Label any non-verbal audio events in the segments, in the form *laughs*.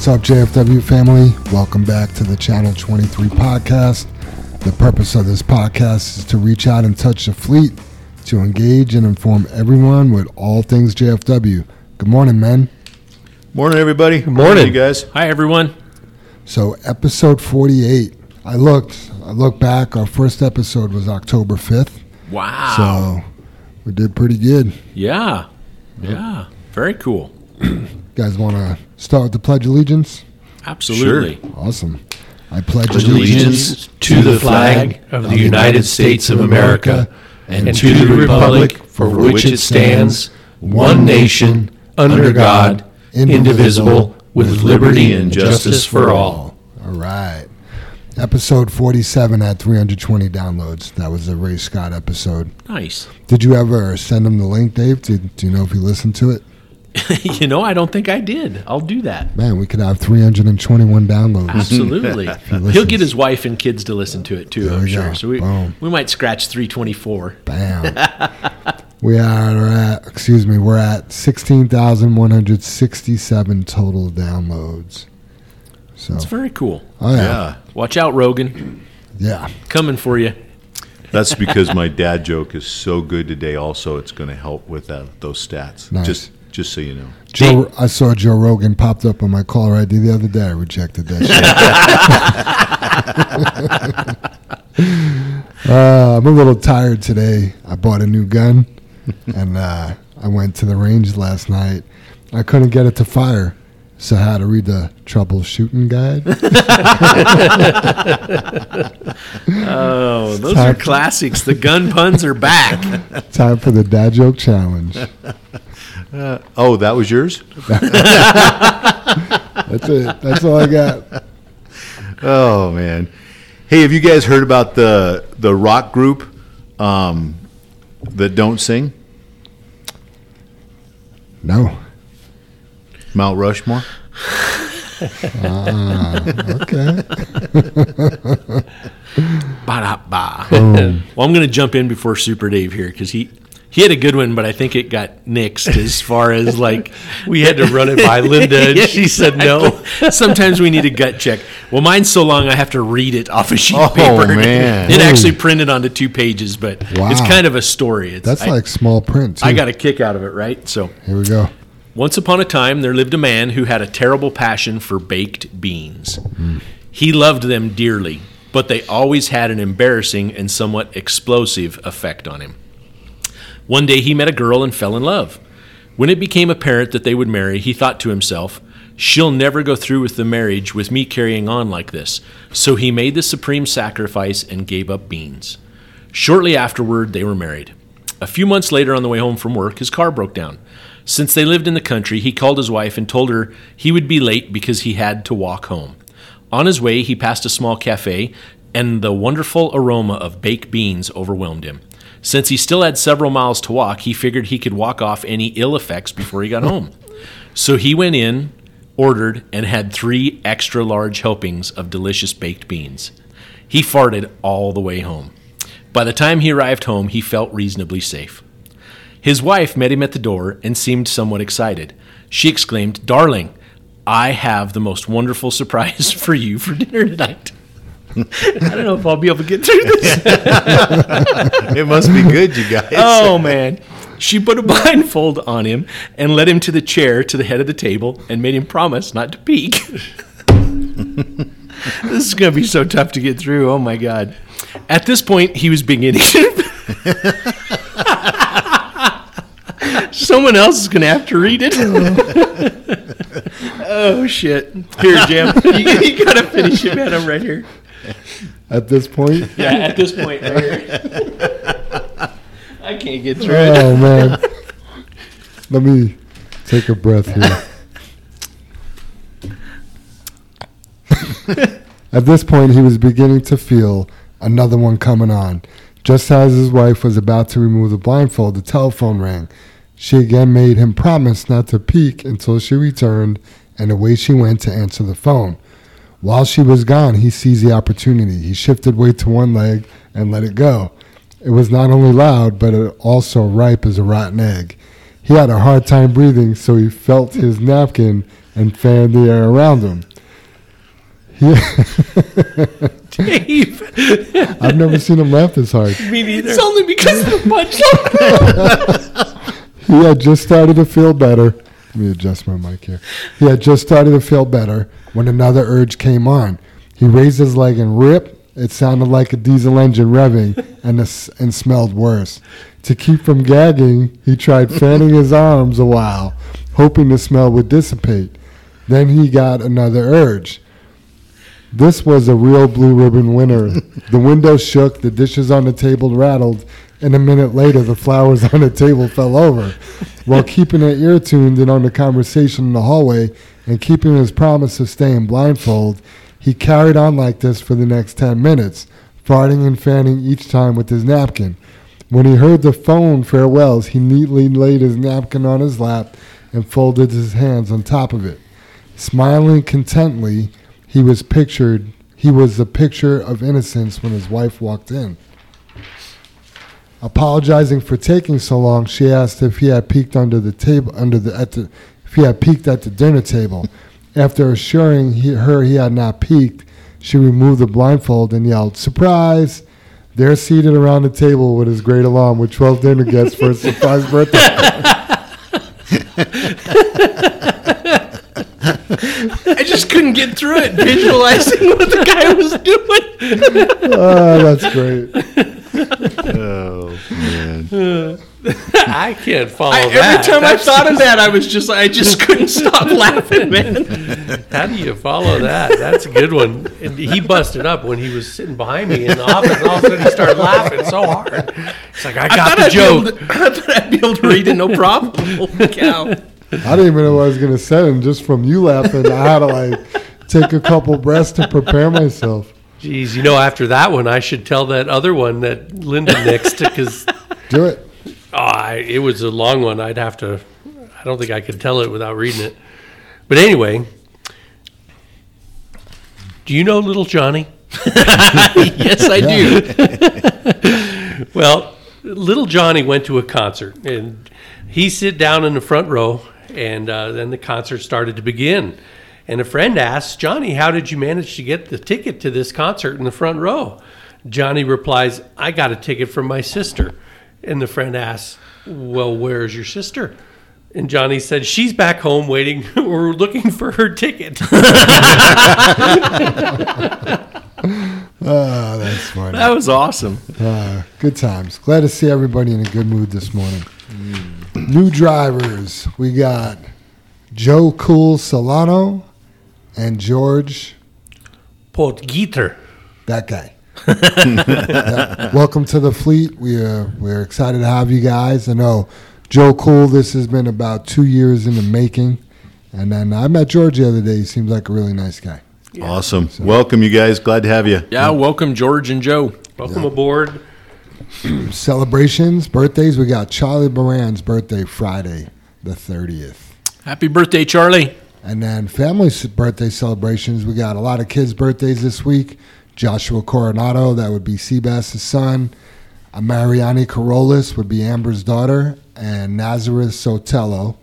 What's up, JFW family? Welcome back to the Channel 23 podcast. The purpose of this podcast is to reach out and touch the fleet, to engage and inform everyone with all things JFW. Good morning, men. Morning, everybody. Good morning. you guys. Hi, everyone. So, episode 48. I looked, I looked back. Our first episode was October 5th. Wow. So, we did pretty good. yeah. Yeah. Very cool. *clears throat* You guys want to start with the Pledge of Allegiance? Absolutely. Awesome. I pledge allegiance to the flag of the United States of America and to the republic for which it stands, one nation, under God, indivisible, with liberty and justice for all. All right. Episode 47 had 320 downloads. That was the Ray Scott episode. Nice. Did you ever send him the link, Dave? Did, do you know if he listened to it? *laughs* you know, I don't think I did. I'll do that. Man, we could have 321 downloads. Absolutely. *laughs* listens. He'll get his wife and kids to listen to it too, There I'm we sure. go. So we, Boom. we might scratch 324. Bam. *laughs* we are at, excuse me, we're at 16,167 total downloads. So, It's very cool. oh, yeah. Yeah. Watch out, Rogan. Yeah. Coming for you. That's because my dad joke is so good today. Also, it's going to help with that, those stats. Nice. Just, just so you know. Joe, I saw Joe Rogan popped up on my caller ID the other day. I rejected that shit. *laughs* *laughs* uh, I'm a little tired today. I bought a new gun, *laughs* and uh, I went to the range last night. I couldn't get it to fire, so I had to read the troubleshooting guide. Oh, those Time- are classics. The gun puns are back. Time for the dad joke challenge. Oh, that was yours? *laughs* That's it. That's all I got. Oh man. Hey, have you guys heard about the the rock group um, that don't sing? No. Mount Rushmore. Okay. *laughs* Ba-da-ba. well, I'm going to jump in before Super Dave here because he he had a good one, but I think it got nixed as *laughs* far as like We had to run it by *laughs* Linda, and she said no. Sometimes we need a gut check. Well, mine's so long I have to read it off a sheet Oh, of paper. man. *laughs* It actually printed onto two pages, but Wow. it's kind of a story. It's, That's I, like small print. Too. I got a kick out of it, right? So, Here we go. once upon a time, there lived a man who had a terrible passion for baked beans. Hmm. He loved them dearly, but they always had an embarrassing and somewhat explosive effect on him. One day he met a girl and fell in love. When it became apparent that they would marry, he thought to himself, She'll never go through with the marriage with me carrying on like this. So he made the supreme sacrifice and gave up beans. Shortly afterward, they were married. A few months later, on the way home from work, his car broke down. Since they lived in the country, he called his wife and told her he would be late because he had to walk home. On his way, he passed a small cafe, and the wonderful aroma of baked beans overwhelmed him. Since he still had several miles to walk, he figured he could walk off any ill effects before he got home. So he went in, ordered, and had three extra large helpings of delicious baked beans. He farted all the way home. By the time he arrived home, he felt reasonably safe. His wife met him at the door and seemed somewhat excited. She exclaimed, Darling, I have the most wonderful *laughs* surprise for you for dinner tonight. I don't know if I'll be able to get through this. *laughs* It must be good, you guys. Oh, man. She put a *laughs* blindfold on him and led him to the chair to the head of the table and made him promise not to peek. *laughs* this is going to be so tough to get through. Oh, my God. At this point, he was beginning to. Someone else is going to have to read it. oh, shit. Here, Jim. You, you got to finish it, man. I'm right here. *laughs* At this point, *laughs* Yeah, at this point, right here. *laughs* I can't get through it. oh man. Let me take a breath here. At this point, he was beginning to feel another one coming on. Just as his wife was about to remove the blindfold, the telephone rang. She again made him promise not to peek until she returned, and away she went to answer the phone. While she was gone, he seized the opportunity. He shifted weight to one leg and let it go. It was not only loud, but it also ripe as a rotten egg. He had a hard time breathing, so he felt his napkin and fanned the air around him. He, Dave, *laughs* I've never seen him laugh this hard. me neither. It's only because of the punchline. *laughs* He had just started to feel better. Let me adjust my mic here. He had just started to feel better when another urge came on. He raised his leg and ripped. It sounded like a diesel engine revving and, s- and smelled worse. To keep from gagging, he tried *laughs* fanning his arms a while, hoping the smell would dissipate. Then he got another urge. This was a real blue ribbon winner. The window shook, the dishes on the table rattled, and a minute later the flowers *laughs* on the table fell over. While keeping an ear tuned in on the conversation in the hallway and keeping his promise of staying blindfold, he carried on like this for the next 10 minutes, farting and fanning each time with his napkin. When he heard the phone farewells, he neatly laid his napkin on his lap and folded his hands on top of it. Smiling contently, he was pictured he was the picture of innocence when his wife walked in. Apologizing for taking so long, she asked if he had peeked under the table under the at the he had peeked at the dinner table. After assuring he, her he had not peeked, she removed the blindfold and yelled, "Surprise!" They're seated around the table with his great alarm with 12 dinner guests for a surprise birthday. I just couldn't get through it visualizing what the guy was doing. oh, *laughs* that's great. Oh man. *laughs* I can't follow I, every that. time I That's- thought of that, I was just I just *laughs* couldn't stop laughing, man. How do you follow that? That's a good one. And he busted up when he was sitting behind me in the office, all of a sudden he started laughing so hard. It's like I I got thought, the I'd joke. to, *laughs* I thought I'd be able to read it no problem. Holy cow. I didn't even know what I was going to say. And just from you laughing, I had to like take a couple breaths to prepare myself. Jeez, you know, after that one, I should tell that other one that Linda nixed because *laughs* Do it. oh, I, it was a long one. I'd have to. I don't think I could tell it without reading it. But anyway, do you know Little Johnny? *laughs* yes, I do. *laughs* Well, little Johnny went to a concert, and he sit down in the front row, and uh, then the concert started to begin. And a friend asks, Johnny, "How did you manage to get the ticket to this concert in the front row?" Johnny replies, "I got a ticket from my sister." And the friend asks, "Well, where's your sister?" And Johnny said, "She's back home waiting *laughs* or looking for her ticket." Oh, *laughs* that's funny. That was awesome. Uh, good times. Glad to see everybody in a good mood this morning. New drivers. We got Joe Cool Solano and George, Potgieter. that guy. Yeah. Welcome to the fleet. We are we're excited to have you guys. I know Joe Cool. This has been about two years in the making, and then I met George the other day. He seems like a really nice guy. Awesome. Welcome, you guys. Glad to have you. Yeah, welcome George and Joe. Welcome aboard. Celebrations, birthdays. We got Charlie Baran's birthday Friday, the thirtieth. Happy birthday, Charlie. And then family birthday celebrations. We got a lot of kids' birthdays this week. Joshua Coronado, that would be Seabass's son. Mariani Carolus would be Amber's daughter. And Nazareth Sotelo,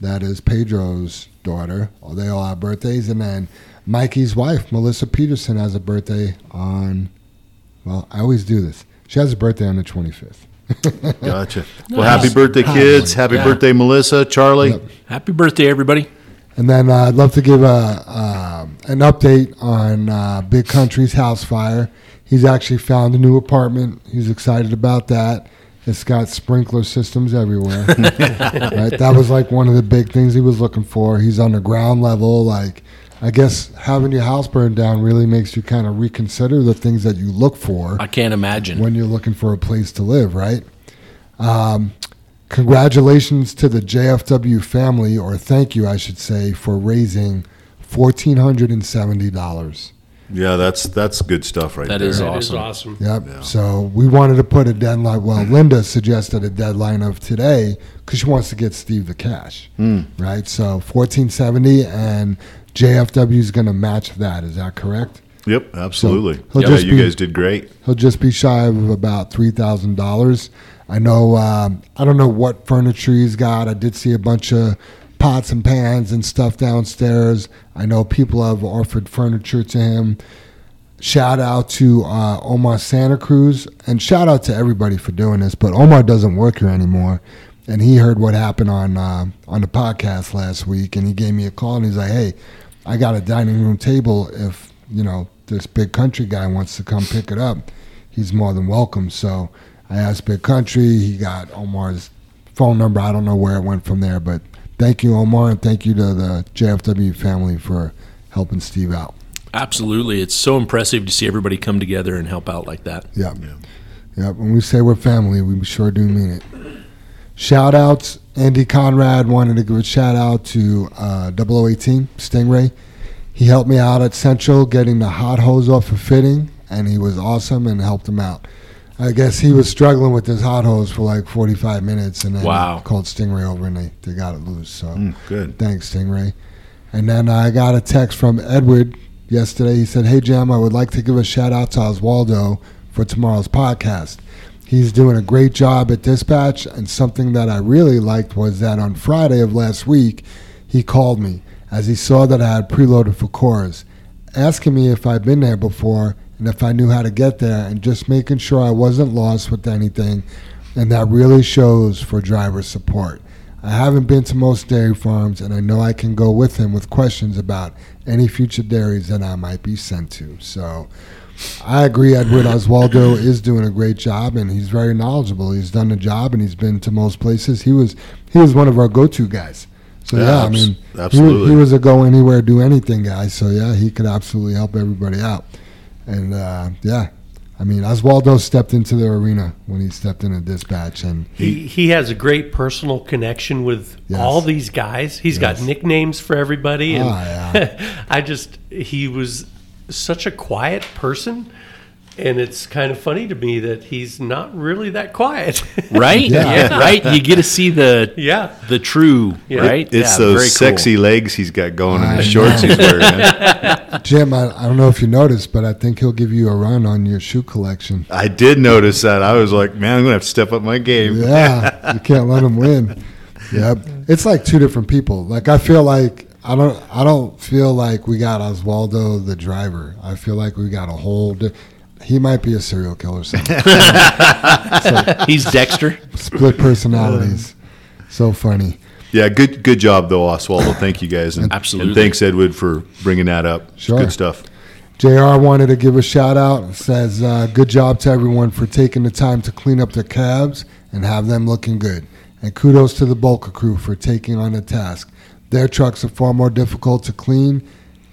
that is Pedro's daughter. Oh, They all have birthdays. And then Mikey's wife, Melissa Peterson, has a birthday on, well, I always do this. She has a birthday on the 25th. *laughs* Gotcha. Well, happy birthday, kids. Happy Yeah. birthday, Melissa, Charlie. Yep. Happy birthday, everybody. And then uh, I'd love to give a, um an update on uh, Big Country's house fire. He's actually found a new apartment. He's excited about that. It's got sprinkler systems everywhere. *laughs* right? That was like one of the big things he was looking for. He's on the ground level. Like, I guess having your house burned down really makes you kind of reconsider the things that you look for I can't imagine. when you're looking for a place to live, right? Um, congratulations to the JFW family, or thank you, I should say, for raising fourteen hundred and seventy dollars. Yeah, that's that's good stuff right That there. is That is awesome. awesome. Yep. Yeah. So we wanted to put a deadline. Well, mm-hmm. Linda suggested a deadline of today because she wants to get Steve the cash, mm. right? So fourteen seventy, and JFW is going to match that. Is that correct? Yep, absolutely. he'll yeah, just you be- guys did great. He'll just be shy of about three thousand dollars. I know. Um, I don't know what furniture he's got. I did see a bunch of pots and pans and stuff downstairs. I know people have offered furniture to him. Shout out to uh, Omar Santa Cruz and shout out to everybody for doing this. But Omar doesn't work here anymore, and he heard what happened on uh, on the podcast last week, and he gave me a call and he's like, "Hey, I got a dining room table. If you know this big country guy wants to come pick it up, he's more than welcome." So I asked Big Country. He got Omar's phone number. I don't know where it went from there, but thank you, Omar, and thank you to the JFW family for helping Steve out. Absolutely. It's so impressive to see everybody come together and help out like that. Yeah, Yep. When we say we're family, we sure do mean it. Shout outs. Andy Conrad wanted to give a shout out to uh, 0018 Stingray. He helped me out at Central getting the hot hose off for fitting, and he was awesome and helped him out. I guess he was struggling with his hot hose for like 45 minutes, and then Wow. called Stingray over and they, they got it loose. So Mm, good. Thanks, Stingray. And then I got a text from Edward yesterday. He said, Hey, Jam, I would like to give a shout out to Oswaldo for tomorrow's podcast. He's doing a great job at dispatch, and something that I really liked was that on Friday of last week, he called me as he saw that I had preloaded for cores, asking me if I'd been there before and if I knew how to get there, and just making sure I wasn't lost with anything. And that really shows for driver support. I haven't been to most dairy farms, and I know I can go with him with questions about any future dairies that I might be sent to. So I agree, Edward Oswaldo is doing a great job, and he's very knowledgeable. He's done the job, and he's been to most places. He was he was one of our go-to guys. So Yeah, yeah, I abs- mean, he he was a go anywhere, do anything guy. So yeah, he could absolutely help everybody out. And uh, yeah, I mean, Oswaldo stepped into the arena when he stepped into dispatch, and He, he has a great personal connection with Yes. all these guys. He's got nicknames for everybody, and Ah, yeah. *laughs* I just he was such a quiet person, and it's kind of funny to me that he's not really that quiet. *laughs* Right? Yeah. Right? You get to see the yeah, the true, Yeah. right? It's Yeah, those very cool. sexy legs he's got going and I the shorts he's wearing. *laughs* Jim, I, I don't know if you noticed, but I think he'll give you a run on your shoe collection. I did notice that. I was like, man, I'm gonna have to step up my game. Yeah, you can't let him win. Yep, it's like two different people. Like I feel like I don't, I don't feel like we got Oswaldo the driver. I feel like we got a whole. Di- he might be a serial killer. Something. *laughs* *laughs* He's Dexter. Split personalities. So funny. Yeah, good good job though, Oswaldo. Thank you guys, and, Absolutely. and thanks Edward for bringing that up. It's Sure. good stuff. JR wanted to give a shout out. Says, uh, good job to everyone for taking the time to clean up their cabs and have them looking good. And kudos to the bulker crew for taking on the task. Their trucks are far more difficult to clean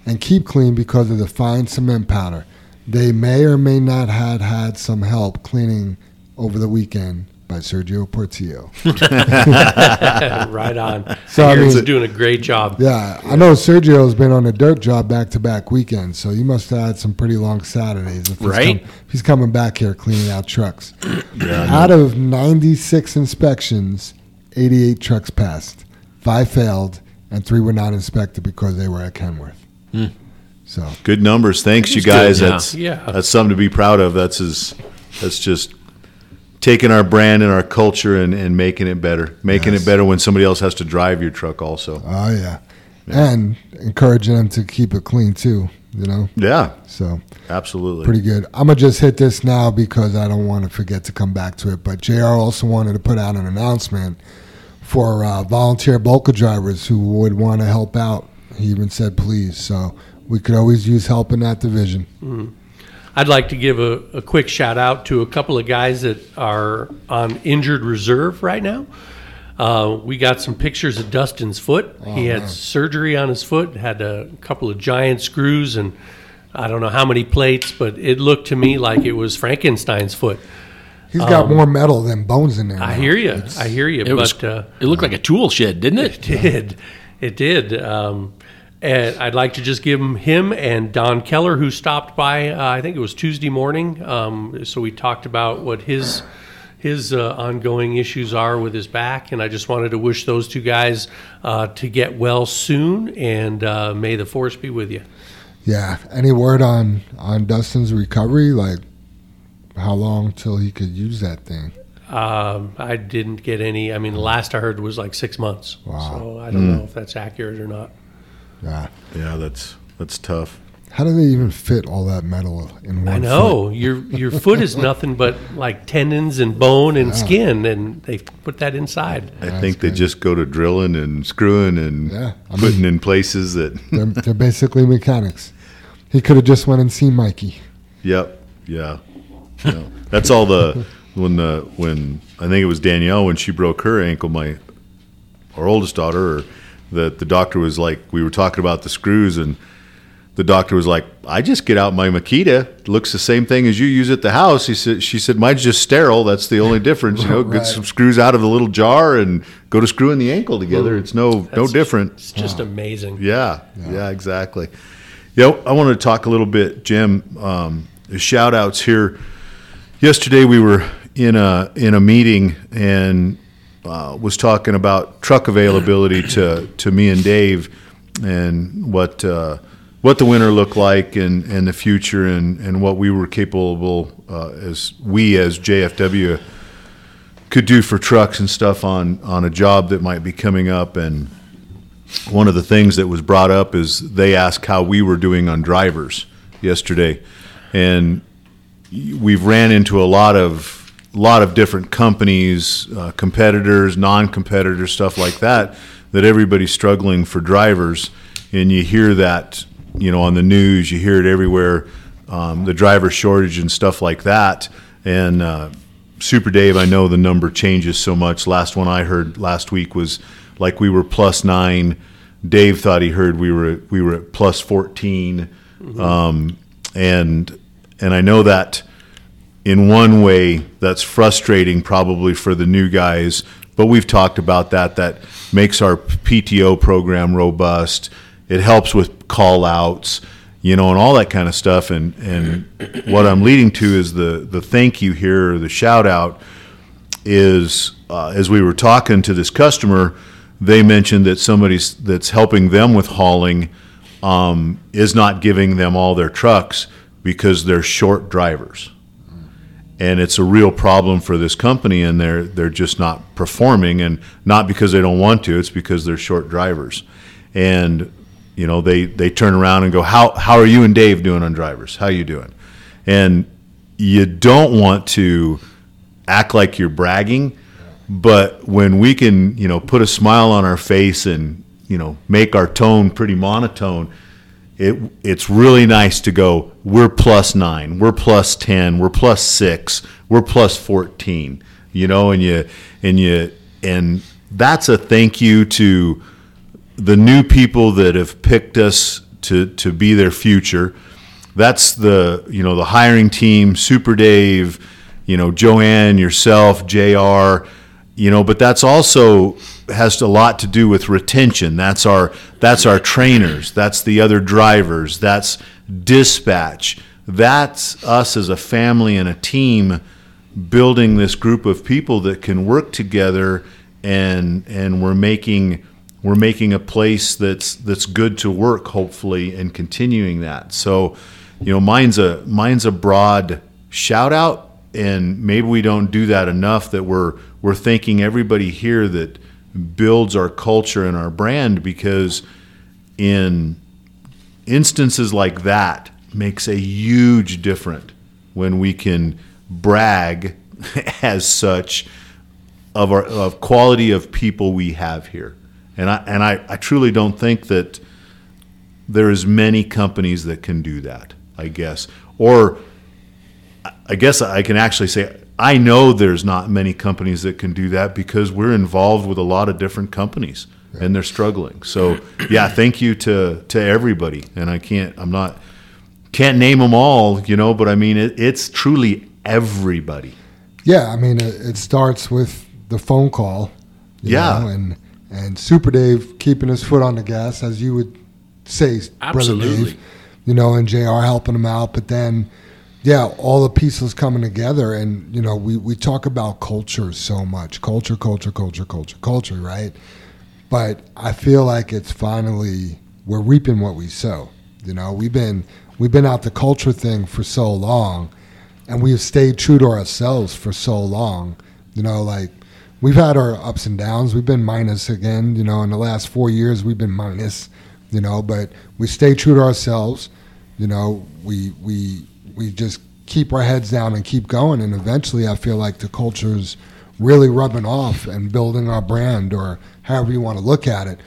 and keep clean because of the fine cement powder. They may or may not have had some help cleaning over the weekend by Sergio Portillo. *laughs* *laughs* right on. So, I He's mean- doing a great job. Yeah, I know Sergio's been on a dirt job back to back weekends, so you must have had some pretty long Saturdays. If he's Right. come- if he's coming back here cleaning out trucks. *clears throat* Out of 96 inspections, 88 trucks passed, five failed, and three were not inspected because they were at Kenworth. Hmm. So, Good numbers. Thanks, you It's good, guys. yeah. That's Yeah. that's something to be proud of. That's is that's just taking our brand and our culture and, and making it better. Making Yes. it better when somebody else has to drive your truck also. oh yeah. And encouraging them to keep it clean too, you know? Yeah, So, absolutely. pretty good. I'm gonna just hit this now because I don't want to forget to come back to it. But Jr. also wanted to put out an announcement for uh, volunteer bulker drivers who would want to help out. He even said please, so we could always use help in that division. I'd like to give a, a quick shout out to a couple of guys that are on injured reserve right now. Uh, we got some pictures of Dustin's foot. he had surgery on his foot, had a couple of giant screws, and I don't know how many plates, but it looked to me like it was Frankenstein's foot. He's got more metal than bones in there. I hear you. I hear you. It but was. uh, it looked like a tool shed, didn't it? *laughs* it? did. It did. Um, and I'd like to just give him, him and Don Keller, who stopped by. Uh, I think it was Tuesday morning. Um, so we talked about what his his uh, ongoing issues are with his back, and I just wanted to wish those two guys uh, to get well soon, and uh, may the force be with you. Yeah. Any word on on Dustin's recovery? Like, how long till he could use that thing? Um, I didn't get any. I mean, the last I heard was like six months. Wow. So I don't know if that's accurate or not. Yeah. Yeah, that's that's tough. How do they even fit all that metal in one? I know your your foot is nothing but like tendons and bone and skin, and they put that inside. I think they just go to drilling and screwing and Yeah, I putting in places that. *laughs* They're, they're basically mechanics. He could have just went and seen Mikey. Yep. Yeah. Yeah. That's all the when the when I think it was Danielle when she broke her ankle. My our oldest daughter, or that the doctor was like, we were talking about the screws and. The doctor was like, "I just get out my Makita. It looks the same thing as you use at the house." He said, "She said mine's just sterile. That's the only difference. You know, Right. get some screws out of the little jar and go to screwing the ankle together. It's no no That's- different." It's just amazing. Yeah, yeah, exactly. Yeah, I wanted to talk a little bit, Jim. Um, shout outs here. Yesterday we were in a in a meeting and uh, was talking about truck availability to to me and Dave and what uh, what the winter looked like and, and the future and, and what we were capable uh, as we as JFW could do for trucks and stuff on on a job that might be coming up. And one of the things that was brought up is they asked how we were doing on drivers yesterday, and we've ran into a lot of lot of different companies, uh, competitors, non-competitors, stuff like that. That everybody's struggling for drivers, and you hear that you know on the news, you hear it everywhere, um, the driver shortage and stuff like that, and. Uh, Super Dave, I know the number changes so much. Last one I heard last week was like we were plus nine. Dave thought he heard we were we were at plus 14 um, and and I know that in one way that's frustrating probably for the new guys. But we've talked about that. That makes our PTO program robust. It helps with call outs you know, and all that kind of stuff. And, and what I'm leading to is the, the thank you here, or the shout out is uh, as we were talking to this customer, they mentioned that somebody that's helping them with hauling um, is not giving them all their trucks because they're short drivers. And it's a real problem for this company, and they're they're just not performing, and not because they don't want to. It's because they're short drivers, and you know they they turn around and go how how are you and dave doing on drivers how are you doing and you don't want to act like you're bragging but when we can you know put a smile on our face and you know make our tone pretty monotone it it's really nice to go we're plus 9 we're plus 10 we're plus 6 we're plus 14 you know and you and you and that's a thank you to the new people that have picked us to, to be their future. That's the you know the hiring team, Super Dave, you know Joanne, yourself, Jr. You know, but that's also has a lot to do with retention. That's our that's our trainers. That's the other drivers. That's dispatch. That's us as a family and a team building this group of people that can work together and and we're making we're making a place that's that's good to work hopefully and continuing that so you know mine's a mine's a broad shout out and maybe we don't do that enough that we're we're thanking everybody here that builds our culture and our brand because in instances like that makes a huge difference when we can brag *laughs* as such of our of quality of people we have here and I and I, I truly don't think that there is many companies that can do that. I guess, or I guess I can actually say I know there's not many companies that can do that because we're involved with a lot of different companies and they're struggling. So yeah, thank you to to everybody. And I can't I'm not can't name them all, you know, but I mean it, it's truly everybody. Yeah, I mean, it, it starts with the phone call. you Yeah. know, and and Super Dave keeping his foot on the gas, as you would say, Brother Absolutely. Dave. You know, and Jr. helping him out, but then, yeah, all the pieces coming together, and you know, we we talk about culture so much, culture, culture, culture, culture, culture, right? But I feel like it's finally we're reaping what we sow. You know, we've been we've been out the culture thing for so long, and we have stayed true to ourselves for so long You know, like we've had our ups and downs. We've been minus again. You know, in the last four years, we've been minus. You know, but we stay true to ourselves. You know, we we we just keep our heads down and keep going. And eventually, I feel like the culture's really rubbing off and building our brand, or however you want to look at it.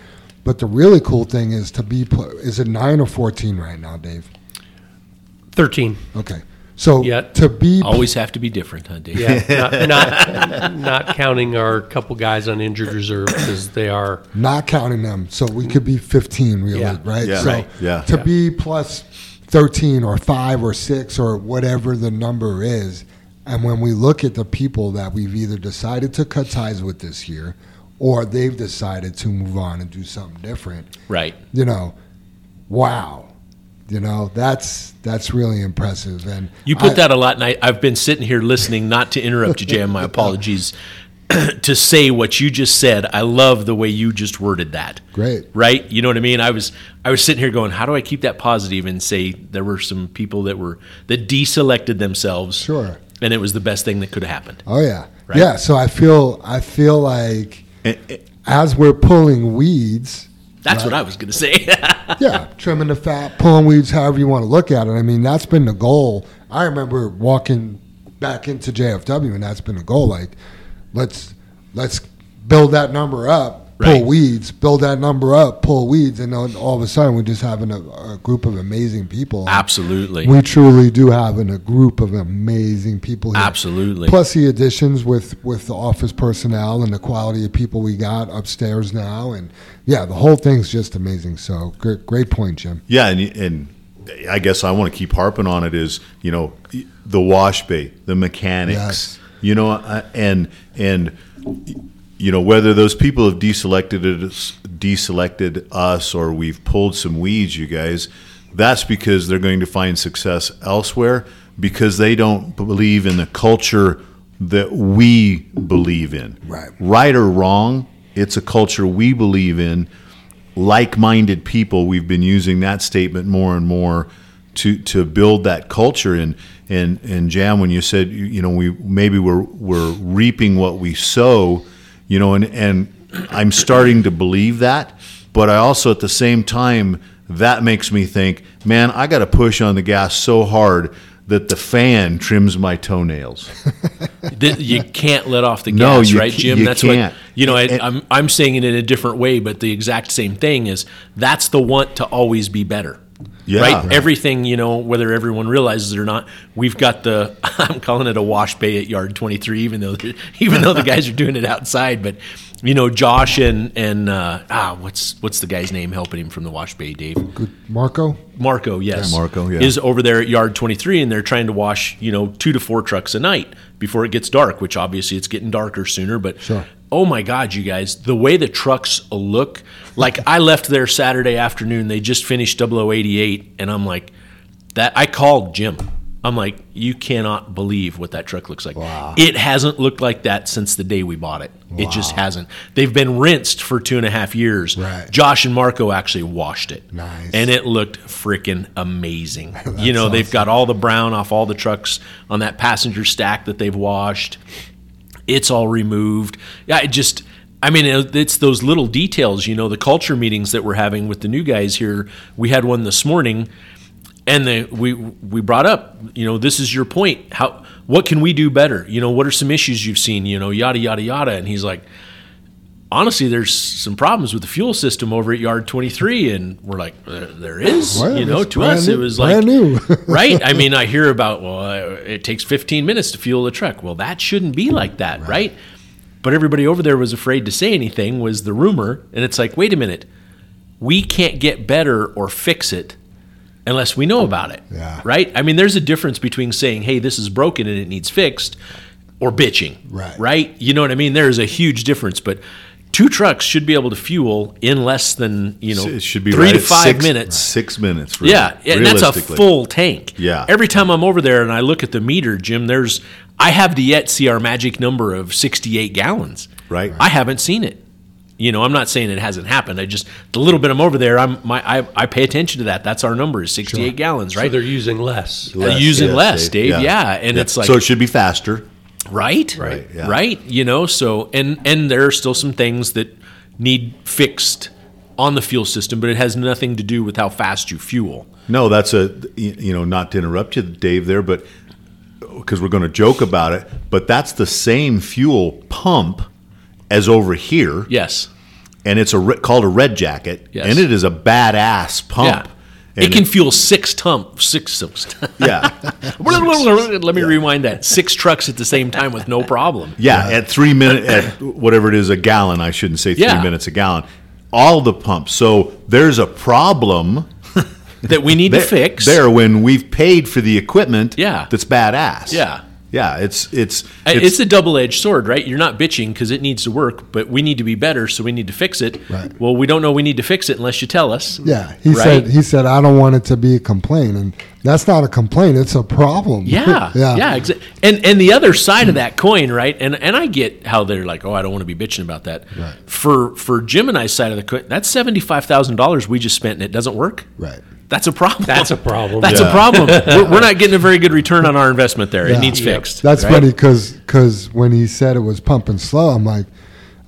But the really cool thing is to be. pl- Is it nine or fourteen right now, Dave? 13. Okay, so Yeah. to be Always have to be different, huh, Dave? Yeah, *laughs* not, not, not counting our couple guys on injured reserve because they are. not counting them, so we could be 15 really, Yeah. right? Yeah. So Right. Yeah. to Yeah. be plus 13 or 5 or 6 or whatever the number is, and when we look at the people that we've either decided to cut ties with this year or they've decided to move on and do something different, Right. you know, wow. You know, that's that's really impressive and You put I- that a lot, and I, I've been sitting here listening, not to interrupt you, Jam. My *laughs* apologies. *clears throat* to say what you just said, I love the way you just worded that. Great. Right? You know what I mean? I was I was sitting here going, how do I keep that positive and say there were some people that were that deselected themselves. Sure. And it was the best thing that could have happened. Oh yeah. Right? Yeah, so I feel I feel like And- and- as we're pulling weeds, That's what I was gonna say. *laughs* yeah, trimming the fat, pulling weeds, however you want to look at it. I mean, that's been the goal. I remember walking back into JFW, and that's been the goal. Like, let's let's build that number up, pull Right. weeds, build that number up, pull weeds, and then all of a sudden we're just having a, a group of amazing people. Absolutely. We truly do have a group of amazing people here. Absolutely. Plus the additions with with the office personnel and the quality of people we got upstairs now, and yeah, the whole thing's just amazing. So great, great point, Jim. Yeah, and, and I guess I want to keep harping on it is you know the wash bay, the mechanics, Yes. You know, and and you know whether those people have deselected us, deselected us, or we've pulled some weeds, you guys. That's because they're going to find success elsewhere because they don't believe in the culture that we believe in. Right. Right or wrong, it's a culture we believe in like-minded people we've been using that statement more and more to to build that culture and and and jam when you said you, you know we maybe we're we're reaping what we sow you know and and I'm starting to believe that but I also at the same time that makes me think man I got to push on the gas so hard that the fan trims my toenails *laughs* you can't let off the No, gas, you right, Jim? you that's can't. what you know. I, I'm I'm saying it in a different way, but the exact same thing is that's the want to always be better. Yeah. right? Right. Everything, you know, whether everyone realizes it or not, we've got the *laughs* I'm calling it a wash bay at yard 23, even though *laughs* even though the guys are doing it outside. But you know, Josh and and uh, ah, what's what's the guy's name helping him from the wash bay, Dave? Good, Marco. Marco, yes. Yeah, Marco, yeah. Is over there at yard 23 and they're trying to wash, you know, two to four trucks a night before it gets dark, which obviously it's getting darker sooner. But Sure. Oh my God, you guys, the way the trucks look, like I left there Saturday afternoon, they just finished 0088, and I'm like, that I called Jim. I'm like, you cannot believe what that truck looks like. Wow. It hasn't looked like that since the day we bought it. It just hasn't. They've been rinsed for two and a half years. Right. Josh and Marco actually washed it. Nice. And it looked freaking amazing. *laughs* you know, they've got all the brown off all the trucks on that passenger stack that they've washed. It's all removed. Yeah, it just. I mean, it's those little details. You know, the culture meetings that we're having with the new guys here. We had one this morning, and the, we we brought up. You know, this is your point. How what can we do better? You know, what are some issues you've seen? You know, yada yada yada. And he's like, honestly, there's some problems with the fuel system over at Yard 23, and we're like, "Uh, there is. Well, you know, to us, new- it was like *laughs* right. I mean, I hear about well, uh, it takes 15 minutes to fuel the truck. Well, that shouldn't be like that, right? But everybody over there was afraid to say anything. Was the rumor, and it's like, wait a minute, we can't get better or fix it unless we know about it. Yeah. Right? I mean, there's a difference between saying, hey, this is broken and it needs fixed or bitching. Right. Right? You know what I mean? There's a huge difference. But two trucks should be able to fuel in less than, you know, it should be three right to five six, minutes. six minutes really, Yeah, and that's a full tank. Yeah. Every time I'm over there and I look at the meter, Jim, there's I have to yet see our magic number of 68 gallons. Right. I haven't seen it. You know, I'm not saying it hasn't happened. I just the little bit I'm over there, I'm my I, I pay attention to that. That's our number is 68 gallons, So right? they're using less. Uh, using yes, less, Dave. Yeah, and Yeah. it's like so it should be faster. Right? Right, yeah. Right. You know, so and and there are still some things that need fixed on the fuel system, but it has nothing to do with how fast you fuel. No, that's a you you know not to interrupt you, Dave. There, but because we're going to joke about it, but that's the same fuel pump as over here, Yes. and it's a called a red jacket, Yes. and it is a badass pump. Yeah. And It can fuel six tump six. six *laughs* yeah, Let me rewind that. Six trucks at the same time with no *laughs* problem. yeah. At three minutes, *laughs* at whatever it is, a gallon. I shouldn't say three Yeah. minutes a gallon. All the pumps. So there's a problem That we need there, to fix. there when we've paid for the equipment. Yeah. that's badass. Yeah. Yeah. It's it's Uh, It's, a double-edged sword, right? You're not bitching because it needs to work, but we need to be better, so we need to fix it. Right. Well, we don't know we need to fix it unless you tell us. Yeah, he Right? said he said I don't want it to be a complaint, and that's not a complaint; it's a problem. Yeah, *laughs* yeah, yeah, exa- And and the other side of that coin, right? And and I get how they're like, oh, I don't want to be bitching about that. Right. For for Jim and I's side of the coin, that's seventy five thousand dollars we just spent and it doesn't work. Right. That's a problem. That's a problem. That's Yeah. a problem. *laughs* we're, we're not getting a very good return on our investment there. It needs Yep. fixed. That's right? funny because because when he said it was pumping slow, I'm like,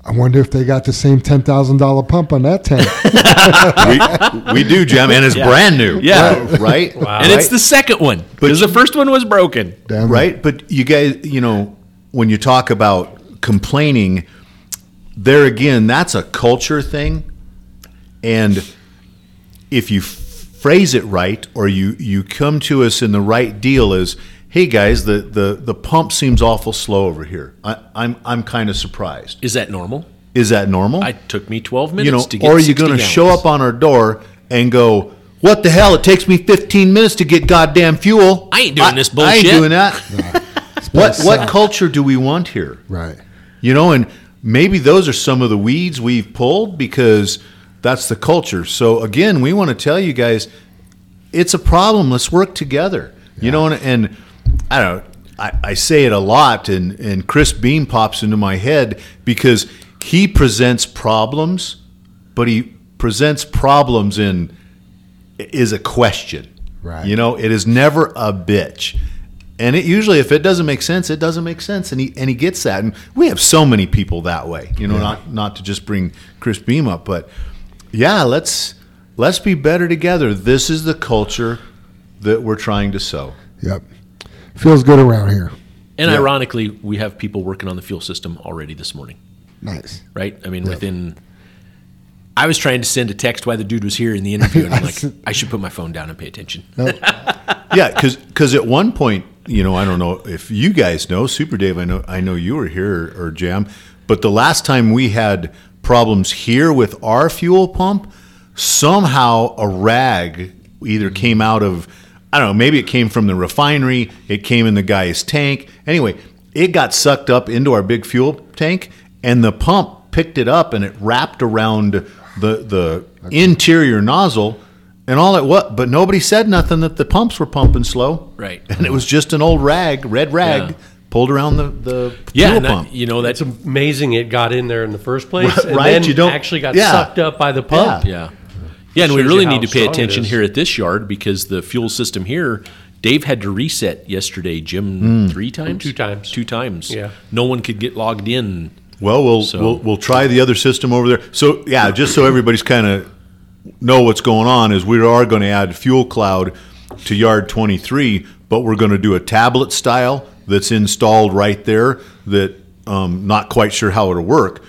I wonder if they got the same ten thousand dollar pump on that tank. *laughs* we, we do, Jim, and it's Yeah. brand new. Yeah. right. Wow. *laughs* And it's the second one because the first one was broken. Damn right? But you guys, you know, when you talk about complaining, there again, that's a culture thing, and if you f- phrase it right, or you you come to us in the right deal, is hey guys, the the the pump seems awful slow over here. I, I'm I'm kind of surprised. Is that normal? Is that normal? It took me twelve minutes you know, to get. or are you going to show up on our door and go? What the hell? It takes me 15 minutes to get goddamn fuel. I ain't doing this bullshit I ain't bullshit." doing that. *laughs* *laughs* what what culture do we want here? right. You know, and maybe those are some of the weeds we've pulled because that's the culture. So again, we want to tell you guys, it's a problem. Let's work together. You know, and, and I don't. know, I, I say it a lot, and and Chris Beam pops into my head because he presents problems, but he presents problems in is a question. Right. You know, it is never a bitch. And it usually, if it doesn't make sense, it doesn't make sense, and he and he gets that. And we have so many people that way. You know, not not to just bring Chris Beam up, but yeah, let's let's be better together. This is the culture that we're trying to sow. Yep. Feels good around here. And Yeah. ironically, we have people working on the fuel system already this morning. Nice. right? I mean, within. I was trying to send a text while the dude was here in the interview, and I'm *laughs* like, I should put my phone down and pay attention. *laughs* Yeah, because at one point, you know, I don't know if you guys know, Super Dave. I know I know you were here or, or Jam, but the last time we had problems here with our fuel pump, somehow a rag either came out of I don't know, maybe it came from the refinery, it came in the guy's tank. Anyway, it got sucked up into our big fuel tank, and the pump picked it up and it wrapped around the the interior nozzle. And all it what, but nobody said nothing that the pumps were pumping slow, Right. And it was just an old rag, red rag, Yeah. Pulled around the the Yeah, fuel and that- pump. you know that's amazing it got in there in the first place, Right, *laughs* and right, then you don't- actually got yeah. sucked up by the pump. yeah, yeah, and we really need to pay attention here at this yard because the fuel system here. Dave had to reset yesterday, Jim, hmm. three times, Two times. two times. Yeah. no one could get logged in. Well, we'll So- we'll we'll try the other system over there. So yeah, just so everybody's kind of know what's going on is we are going to add Fuel Cloud to Yard 23, but we're going to do a tablet style that's installed right there. That um, not quite sure how it'll work,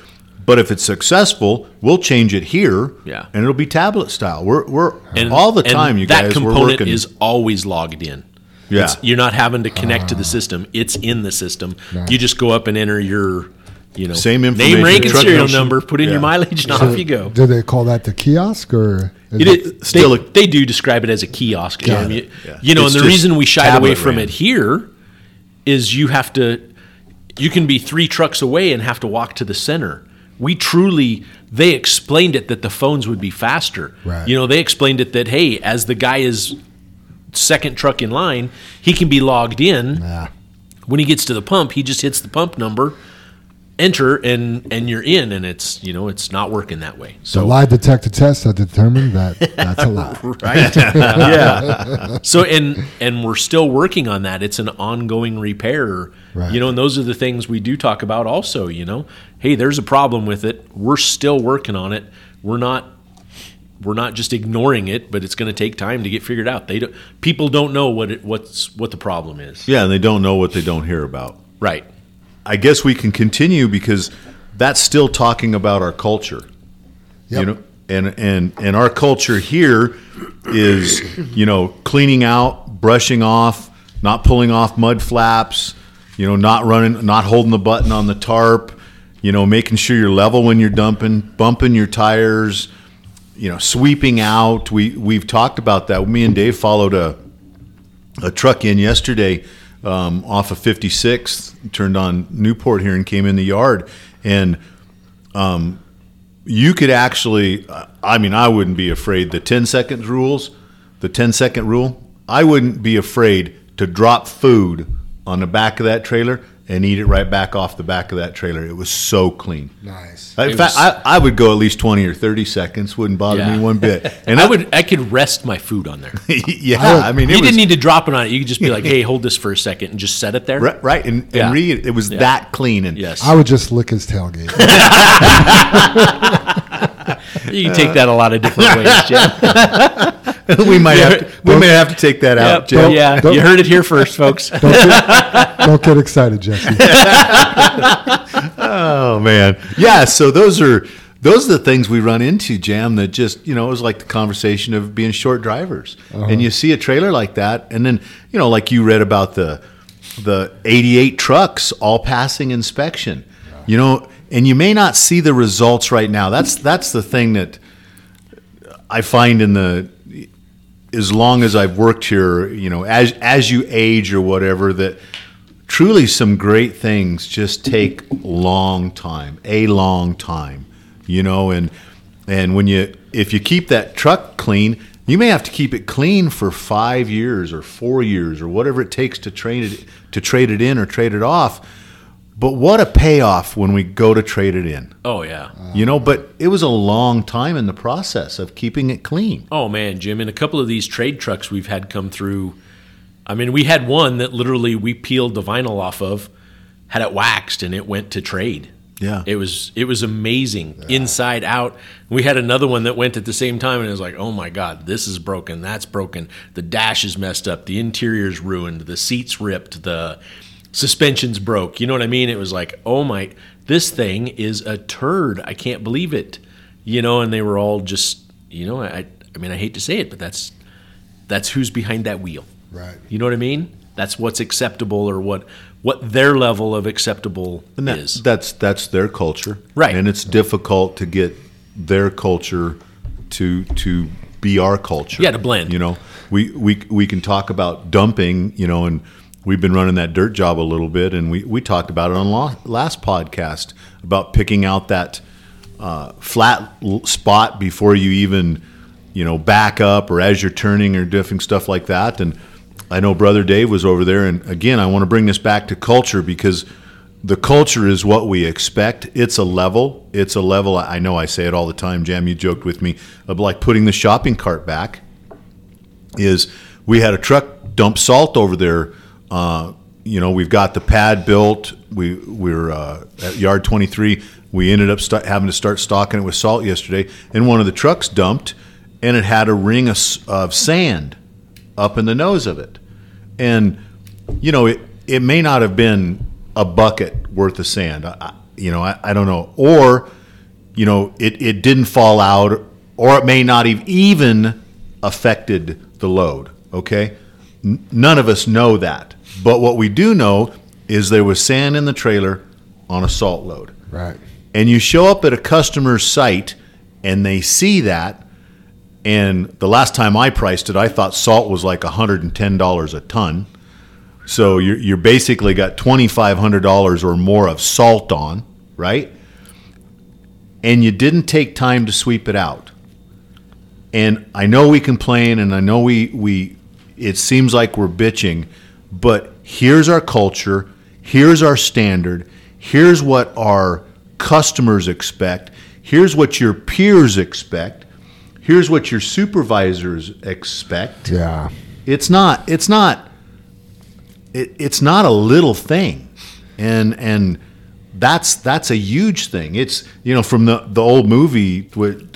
but if it's successful, we'll change it here. Yeah. and it'll be tablet style. We're we're And all the and time, you that guys. we're component working. is always logged in. Yeah. It's- you're not having to connect to the system; it's in the system. You just go up and enter your, you know, Same information, name, information, rank, and truck serial number. number. Put in Yeah. your mileage, and So off you go. Do they call that the kiosk or? is It is, Still they, a- they do describe it as a kiosk. Got Jim. it. You, Yeah. you know, It's and the reason we shied away from ran. it here is you have to, you can be three trucks away and have to walk to the center. We truly, they explained it that the phones would be faster. Right. You know, they explained it that hey, as the guy is second truck in line, he can be logged in. Nah. When he gets to the pump, he just hits the pump number, enter and and you're in and it's you know it's not working that way. The so lie detector tests have determined that that's a lie. *laughs* right. *laughs* Yeah. So and and we're still working on that. It's an ongoing repair. Right. you know and those are the things we do talk about also you know. Hey there's a problem with it. We're still working on it. We're not we're not just ignoring it but it's going to take time to get figured out. They don't people don't know what it what's what the problem is. Yeah, and they don't know what they don't hear about. right I guess we can continue because that's still talking about our culture. You know, and and and our culture here is, you know, cleaning out, brushing off, not pulling off mud flaps, you know, not running, not holding the button on the tarp, you know, making sure you're level when you're dumping, bumping your tires, you know, sweeping out. We we've talked about that. Me and Dave followed a a truck in yesterday um, off of 56th, turned on Newport here and came in the yard. And um, you could actually, I mean, I wouldn't be afraid. The 10 seconds rules, the 10 second rule, I wouldn't be afraid to drop food on the back of that trailer and eat it right back off the back of that trailer. It was so clean. Nice. In It fact, was- I, I would go at least 20 or 30 seconds. Wouldn't bother Yeah. me one bit. and *laughs* And i would i could rest my food on there *laughs* yeah, I I mean, it you was, didn't need to drop it on it you could just be like *laughs* hey hold this for a second and just set it there Right, right, and, and Yeah. read it. It was Yeah. that clean, and yes I would just lick his tailgate. you can take that a lot of different ways Jim. *laughs* we might have to, we may have to take that out, Yep. Jim. yeah Don't- you heard it here first folks Don't get, *laughs* don't get excited, Jesse. *laughs* Oh man, yeah. So those are those are the things we run into, Jam. That just you know it was like the conversation of being short drivers, uh-huh. and you see a trailer like that, and then you know like you read about the the 88 trucks all passing inspection, you know, and you may not see the results right now. That's that's the thing that I find in the as long as I've worked here, you know, as as you age or whatever, that truly some great things just take long time, a long time, you know, and and when you if you keep that truck clean, you may have to keep it clean for five years or four years or whatever it takes to train it to trade it in or trade it off. But what a payoff when we go to trade it in. oh yeah You know, but it was a long time in the process of keeping it clean. Oh man, Jim, in a couple of these trade trucks we've had come through, I mean, we had one that literally we peeled the vinyl off of, had it waxed, and it went to trade. Yeah. It was it was amazing inside out. We had another one that went at the same time, and it was like, oh my god, this is broken, that's broken, the dash is messed up, the interior's ruined, the seats ripped, the suspensions broke. You know what I mean? It was like, oh my, this thing is a turd. I can't believe it. You know, and they were all just, you know, I I mean, I hate to say it, but that's that's who's behind that wheel. Right. You know what I mean? That's what's acceptable or what what their level of acceptable And that, is. that's that's their culture, Right. And it's difficult to get their culture to to be our culture. Yeah, to blend. You know, we we we can talk about dumping, you know, and we've been running that dirt job a little bit, and we we talked about it on last podcast about picking out that uh, flat spot before you even you know back up or as you're turning or different stuff like that and i know brother dave was over there and again i want to bring this back to culture because the culture is what we expect it's a level it's a level i know i say it all the time jam you joked with me of like putting the shopping cart back is we had a truck dump salt over there. Uh, you know, we've got the pad built. We we're uh, at yard 23. We ended up st- having to start stocking it with salt yesterday, and one of the trucks dumped, and it had a ring of, of sand up in the nose of it, and you know it it may not have been a bucket worth of sand. I, you know, I, I don't know, or you know, it, it didn't fall out, or it may not have even affected the load. Okay, N- none of us know that, but what we do know is there was sand in the trailer on a salt load, Right. and you show up at a customer's site and they see that. And the last time I priced it, I thought salt was like $110 a ton. So you're, you're basically got $2,500 or more of salt on, right? And you didn't take time to sweep it out. And I know we complain and I know we, we it seems like we're bitching, but here's our culture, here's our standard, Here's what our customers expect. Here's what your peers expect. Here's what your supervisors expect. Yeah. It's not. It's not. It, it's not a little thing, and and that's that's a huge thing. It's you know from the the old movie.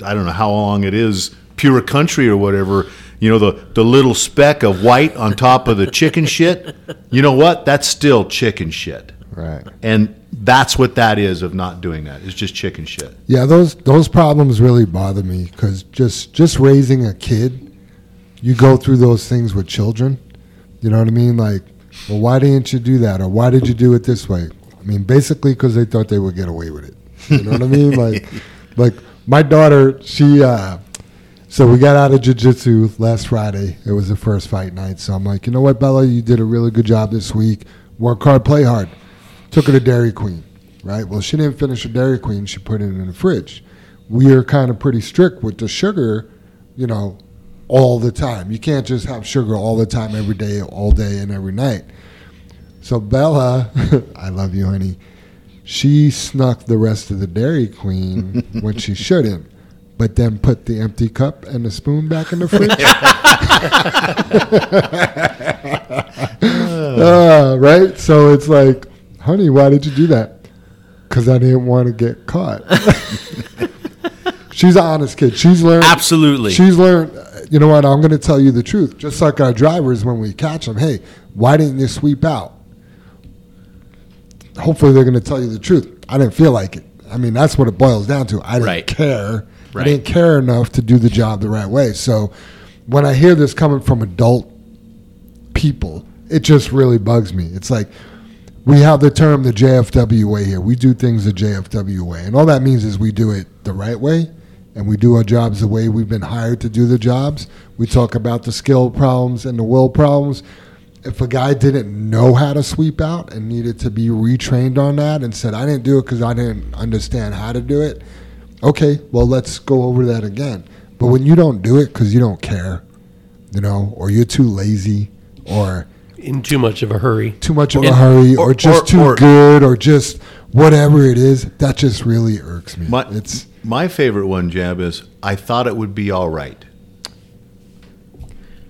I don't know how long it is. Pure Country or whatever. You know the the little speck of white on top of the chicken shit. You know what? That's still chicken shit. Right. And that's what that is of not doing that. It's just chicken shit. Yeah, those those problems really bother me because just just raising a kid, you go through those things with children. You know what I mean? Like, well, why didn't you do that, or why did you do it this way? I mean, basically because they thought they would get away with it. You know what I mean? Like, *laughs* like my daughter, she. Uh, so we got out of jiu-jitsu last Friday. It was the first fight night. So I'm like, you know what, Bella, you did a really good job this week. Work hard, play hard. Took her to Dairy Queen, right? Well, she didn't finish her Dairy Queen. She put it in the fridge. We are kind of pretty strict with the sugar, you know, all the time. You can't just have sugar all the time, every day, all day, and every night. So Bella, *laughs* I love you, honey. She snuck the rest of the Dairy Queen when she shouldn't but then put the empty cup and the spoon back in the fridge. *laughs* *laughs* uh, right? So it's like, honey, why did you do that? Because I didn't want to get caught. *laughs* she's an honest kid. She's learned. Absolutely. She's learned. You know what? I'm going to tell you the truth. Just like our drivers, when we catch them, hey, why didn't you sweep out? Hopefully, they're going to tell you the truth. I didn't feel like it. I mean, that's what it boils down to. I didn't Right. care. Right. I didn't care enough to do the job the right way. So when I hear this coming from adult people, it just really bugs me. It's like we have the term the JFW way here. We do things the JFW way. And all that means is we do it the right way and we do our jobs the way we've been hired to do the jobs. We talk about the skill problems and the will problems. If a guy didn't know how to sweep out and needed to be retrained on that and said, I didn't do it because I didn't understand how to do it, okay, well, let's go over that again. But when you don't do it because you don't care, you know, or you're too lazy, or In too much of a hurry. too much of And- a hurry, or, or- just or- too or- good, or just whatever it is, that just really irks me. My, it's my favorite one, Jam, is I thought it would be all right.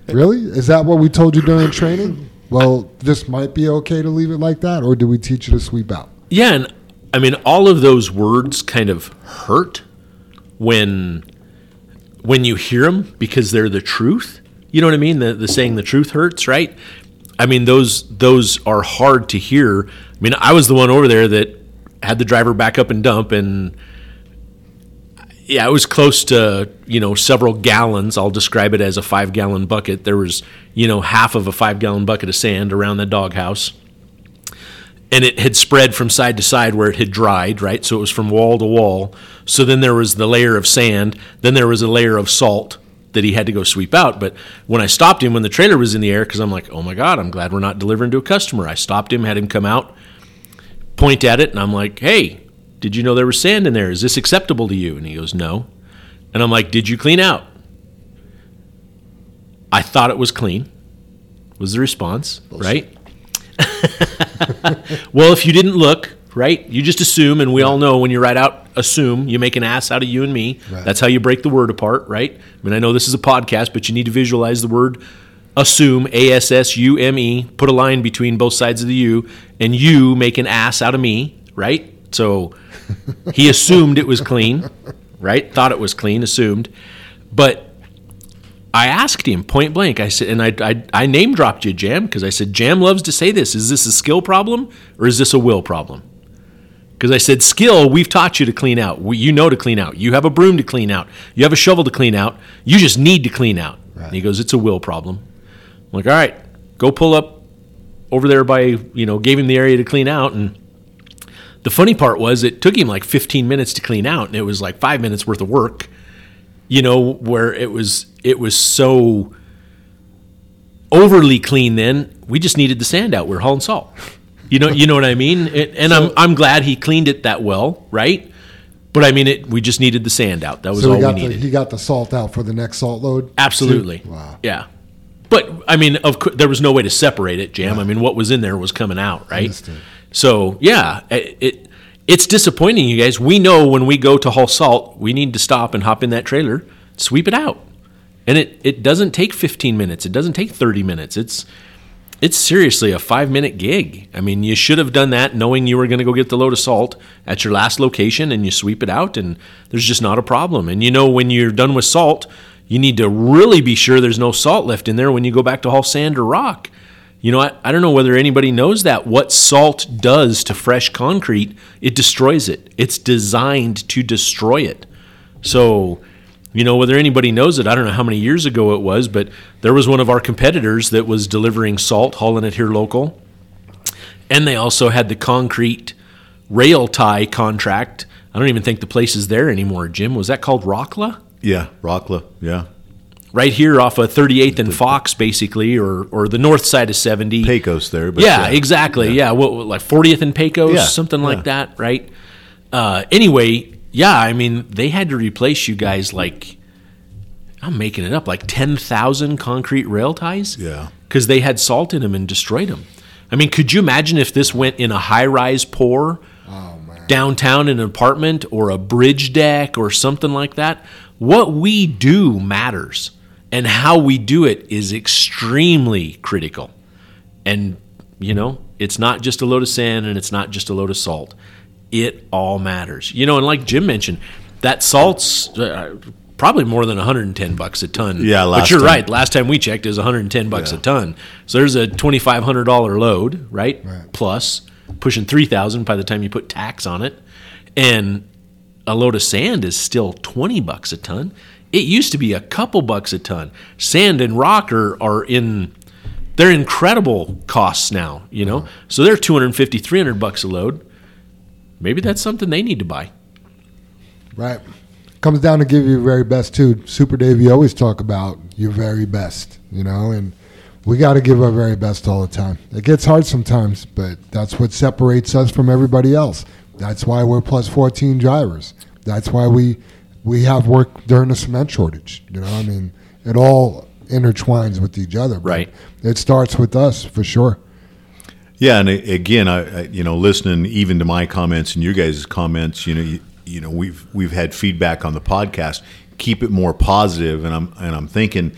really is that what we told you during training? Well, this might be okay to leave it like that, or do we teach you to sweep out? Yeah, and I mean all of those words kind of hurt when when you hear them because they're the truth. You know what I mean? The the saying the truth hurts, right? I mean those those are hard to hear. I mean, I was the one over there that had the driver back up and dump and yeah, it was close to, you know, several gallons. I'll describe it as a 5-gallon bucket. There was, you know, half of a 5-gallon bucket of sand around the doghouse and it had spread from side to side where it had dried, right? So it was from wall to wall. So then there was the layer of sand, then there was a layer of salt that he had to go sweep out. But when I stopped him when the trailer was in the air, because I'm like, oh my God, I'm glad we're not delivering to a customer. I stopped him, had him come out, point at it, and I'm like, hey, did you know there was sand in there? Is this acceptable to you? And he goes, no. And I'm like, did you clean out? I thought it was clean, was the response, right? *laughs* *laughs* well, if you didn't look, right, you just assume, and we all know when you write out assume, you make an ass out of you and me. Right. That's how you break the word apart, right? I mean, I know this is a podcast, but you need to visualize the word assume, A S S U M E, put a line between both sides of the U, and you make an ass out of me, right? So he assumed it was clean, right? Thought it was clean, assumed. But I asked him point blank. I said, and I, I, I name dropped you, Jam, because I said, Jam loves to say this. Is this a skill problem or is this a will problem? Because I said, skill, we've taught you to clean out. We, you know to clean out. You have a broom to clean out. You have a shovel to clean out. You just need to clean out. And he goes, it's a will problem. I'm like, all right, go pull up over there by, you know, gave him the area to clean out. And the funny part was it took him like 15 minutes to clean out. And it was like five minutes worth of work you know where it was it was so overly clean then we just needed the sand out. We're hauling salt. You know you know what i mean? It, and i'm i'm glad he cleaned it that well right? But i mean it we just needed the sand out. That was So all we the, needed. he got the salt out for the next salt load. absolutely. Wow. yeah. But i mean of course there was no way to separate it jam. I mean what was in there was coming out right? Understood. so yeah it, it it's disappointing, you guys. We know when we go to haul salt, we need to stop and hop in that trailer, sweep it out. And it, it doesn't take 15 minutes. It doesn't take 30 minutes. It's it's seriously a five minute gig. I mean, you should have done that knowing you were going to go get the load of salt at your last location and you sweep it out, and there's just not a problem. And you know, when you're done with salt, you need to really be sure there's no salt left in there when you go back to haul sand or rock. You know, I, I don't know whether anybody knows that. What salt does to fresh concrete, it destroys it. It's designed to destroy it. So, you know, whether anybody knows it, I don't know how many years ago it was, but there was one of our competitors that was delivering salt, hauling it here local. And they also had the concrete rail tie contract. I don't even think the place is there anymore, Jim. Was that called Rocla? Yeah, Rocla. Yeah. Right here off of 38th and Fox, basically, or, or the north side of 70. Pecos there. But yeah, exactly. Yeah, what, what, like 40th and Pecos, Yeah, something like yeah. that, right? Uh, anyway, yeah, I mean, they had to replace you guys like, I'm making it up, like 10,000 concrete rail ties? Yeah. Because they had salt in them and destroyed them. I mean, could you imagine if this went in a high rise pour downtown in an apartment or a bridge deck or something like that? What we do matters, and how we do it is extremely critical. And, you know, it's not just a load of sand and it's not just a load of salt. It all matters. You know, and like Jim mentioned, that salt's uh, probably more than 110 bucks a ton. Yeah, but you're time. right. Last time we checked, it was 110 bucks Yeah. a ton. So there's a $2,500 load, right? Plus pushing 3,000 by the time you put tax on it, and a load of sand is still 20 bucks a ton. It used to be a couple bucks a ton. Sand and rock are, are in they're incredible costs now, you know. Uh-huh. So they're 250 300 bucks a load. Maybe that's something they need to buy. Right. Comes down to give you your very best too. Super Dave, you always talk about your very best, you know, and we got to give our very best all the time. It gets hard sometimes, but that's what separates us from everybody else. That's why we're plus 14 drivers. That's why we we have work during the cement shortage. You know, I mean, it all intertwines with each other. Right. It starts with us for sure. Yeah, and again, I, I you know listening even to my comments and your guys' comments, you know, you, you know we've we've had feedback on the podcast. Keep it more positive, and I'm and I'm thinking,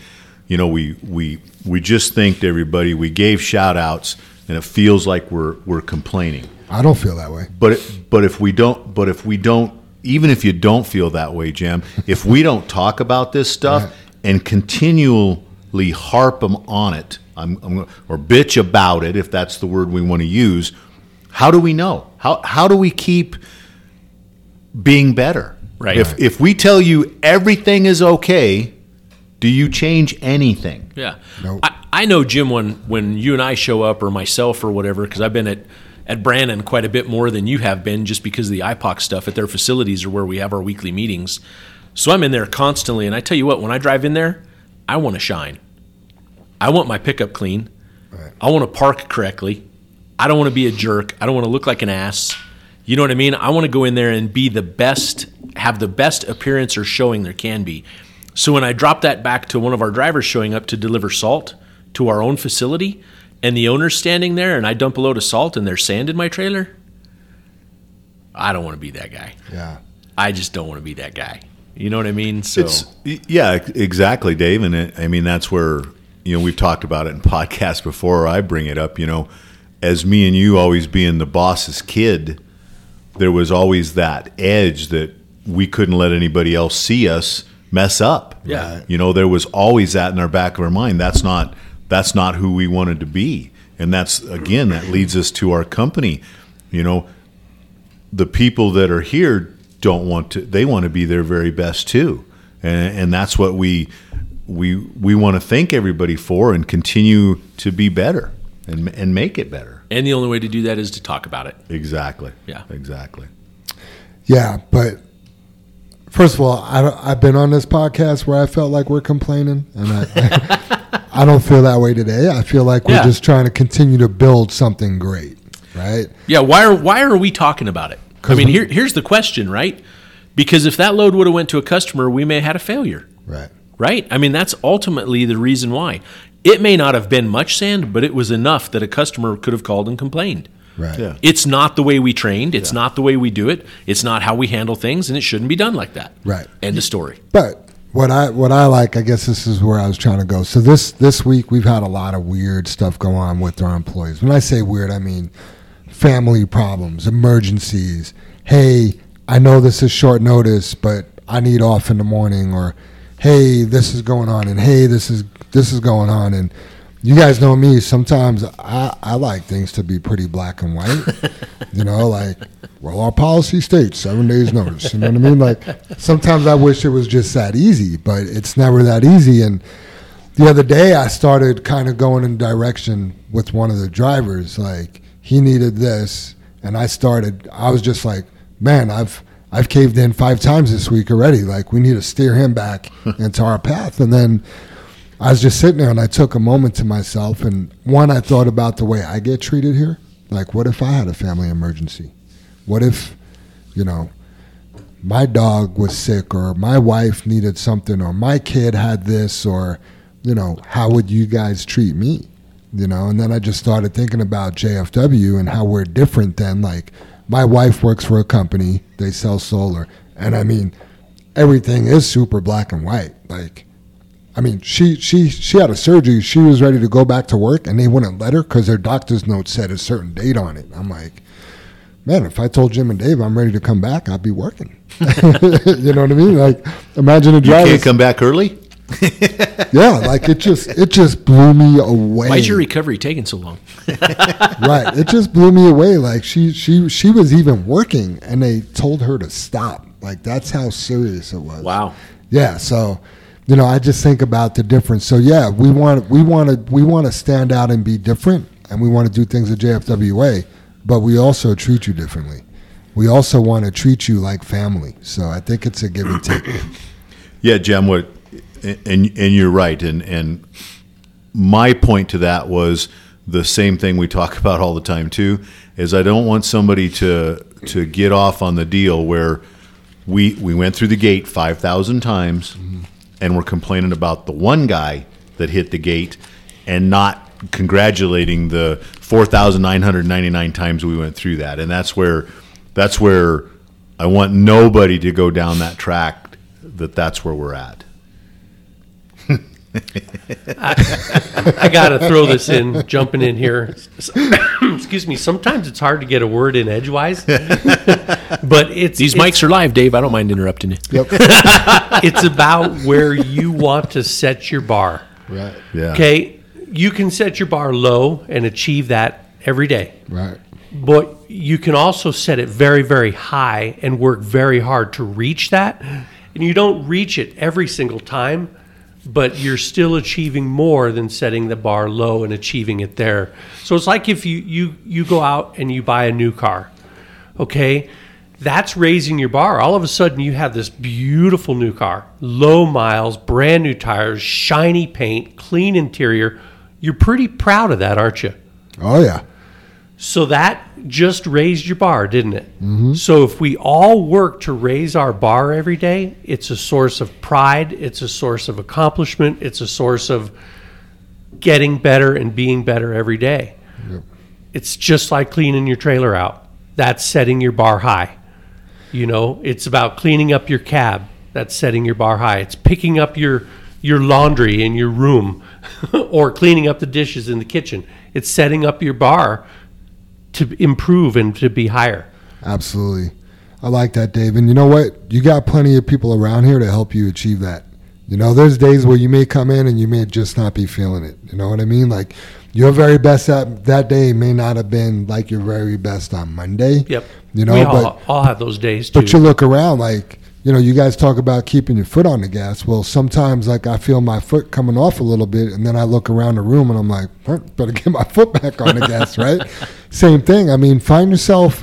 you know, we we we just thanked everybody. We gave shout outs, and it feels like we're we're complaining. I don't feel that way. But it, but if we don't, but if we don't, even if you don't feel that way, Jim, if we don't talk about this stuff Right. and continually harp them on it, I'm, I'm or bitch about it, if that's the word we want to use, how do we know? How how do we keep being better? Right. If if we tell you everything is okay, do you change anything? Yeah. Nope. I, I know, Jim, when, when you and I show up, or myself, or whatever, because I've been at, at Brannan quite a bit more than you have been just because of the IPOC stuff at their facilities or where we have our weekly meetings. So I'm in there constantly. And I tell you what, when I drive in there, I want to shine. I want my pickup clean. I want to park correctly. I don't want to be a jerk. I don't want to look like an ass. You know what I mean? I want to go in there and be the best, have the best appearance or showing there can be. So when I drop that back to one of our drivers showing up to deliver salt to our own facility, and the owner's standing there, and I dump a load of salt and there's sand in my trailer, I don't want to be that guy. Yeah. I just don't want to be that guy. You know what I mean? So It's yeah, exactly, Dave. And it, I mean that's where you know we've talked about it in *laughs* podcasts before. I bring it up. You know, as me and you always being the boss's kid, there was always that edge that we couldn't let anybody else see us mess up. Yeah. You know, there was always that in our back of our mind. That's not that's not who we wanted to be. And that's again that leads us to our company. You know, the people that are here don't want to they want to be their very best too and, and that's what we we we want to thank everybody for and continue to be better and and make it better and the only way to do that is to talk about it. exactly Yeah. exactly Yeah, but first of all, I I've been on this podcast where I felt like we're complaining, and I, *laughs* I, don't feel that way today. I feel like we're Yeah. just trying to continue to build something great, right? Yeah, why are why are we talking about it? I mean, here here's the question, right? Because if that load would have went to a customer, we may have had a failure, Right. right? I mean, that's ultimately the reason why. It may not have been much sand, but it was enough that a customer could have called and complained. Right. Yeah. It's not the way we trained. It's not the way we do it. It's not how we handle things, and it shouldn't be done like that. Right. End of story. But what I what I like, I guess this is where I was trying to go. So this this week we've had a lot of weird stuff go on with our employees. When I say weird, I mean family problems, emergencies. Hey, I know this is short notice, but I need off in the morning or hey, this is going on and hey, this is this is going on and you guys know me. Sometimes I, I like things to be pretty black and white. *laughs* you know, like, well, our policy states seven days notice. You know what I mean? Like, sometimes I wish it was just that easy, but it's never that easy. And the other day, I started kind of going in direction with one of the drivers. Like, he needed this, and I started. I was just like, man, I've I've caved in five times this week already. Like, we need to steer him back *laughs* into our path, and then. I was just sitting there and I took a moment to myself. And one, I thought about the way I get treated here. Like, what if I had a family emergency? What if, you know, my dog was sick or my wife needed something or my kid had this or, you know, how would you guys treat me? You know, and then I just started thinking about JFW and how we're different than like my wife works for a company, they sell solar. And I mean, everything is super black and white. Like, I mean, she she she had a surgery. She was ready to go back to work, and they wouldn't let her because their doctor's note said a certain date on it. I'm like, man, if I told Jim and Dave I'm ready to come back, I'd be working. *laughs* you know what I mean? Like, imagine a driver. You driver. can't come back early? *laughs* yeah, like it just it just blew me away. Why's your recovery taking so long? *laughs* right? It just blew me away. Like she she she was even working, and they told her to stop. Like that's how serious it was. Wow. Yeah, so you know, I just think about the difference. So yeah, we want we want to we want to stand out and be different, and we want to do things the JFW way, but we also treat you differently. We also want to treat you like family. So I think it's a give and take. *coughs* Yeah, Jim. What, and and you're right. And and my point to that was the same thing we talk *laughs* about all the time too. Is I don't want somebody to to get off on the deal where we we went through the gate five thousand times, mm-hmm. And we're complaining about the one guy that hit the gate, and not congratulating the four thousand nine hundred ninety nine times we went through that. And that's where that's where I want nobody to go down that track that that's where we're at. I *laughs* got to throw this in, jumping in here. *coughs* Excuse me. Sometimes it's hard to get a word in edgewise, *laughs* but it's These it's, mics are live, Dave. I don't mind interrupting you. Yep. *laughs* It's about where you want to set your bar. Right. Yeah. Okay, you can set your bar low and achieve that every day, Right. but you can also set it very, very high and work very hard to reach that. And you don't reach it every single time, but you're still achieving more than setting the bar low and achieving it there. So it's like if you you you go out and you buy a new car, okay? That's raising your bar. All of a sudden, you have this beautiful new car, low miles, brand new tires, shiny paint, clean interior. You're pretty proud of that, aren't you? Oh yeah. So that just raised your bar, didn't it? Mm-hmm. So if we all work to raise our bar every day, it's a source of pride, it's a source of accomplishment, it's a source of getting better and being better every day. It's just like cleaning your trailer out. That's setting your bar high. You know, it's about cleaning up your cab. That's setting your bar high. It's picking up your your laundry in your room *laughs* or cleaning up the dishes in the kitchen. It's setting up your bar to improve and to be higher. Absolutely. I like that, Dave. And you know what? You got plenty of people around here to help you achieve that. You know, there's days where you may come in and you may just not be feeling it. You know what I mean? Like your very best that that day may not have been like your very best on Monday. Yep. You know, we but all, all have those days too. but you look around like you know, you guys talk about keeping your foot on the gas. Well, sometimes like I feel my foot coming off a little bit, and then I look around the room and I'm like, better get my foot back on the gas, *laughs* right? Same thing. I mean, find yourself.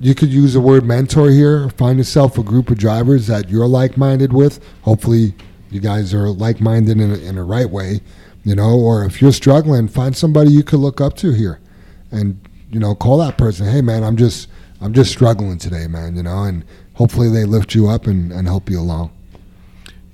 You could use the word mentor here. Find yourself a group of drivers that you're like-minded with. Hopefully, you guys are like-minded in a, in a right way, you know. Or if you're struggling, find somebody you could look up to here, and you know, call that person. Hey, man, I'm just I'm just struggling today, man. You know, and hopefully they lift you up and, and help you along.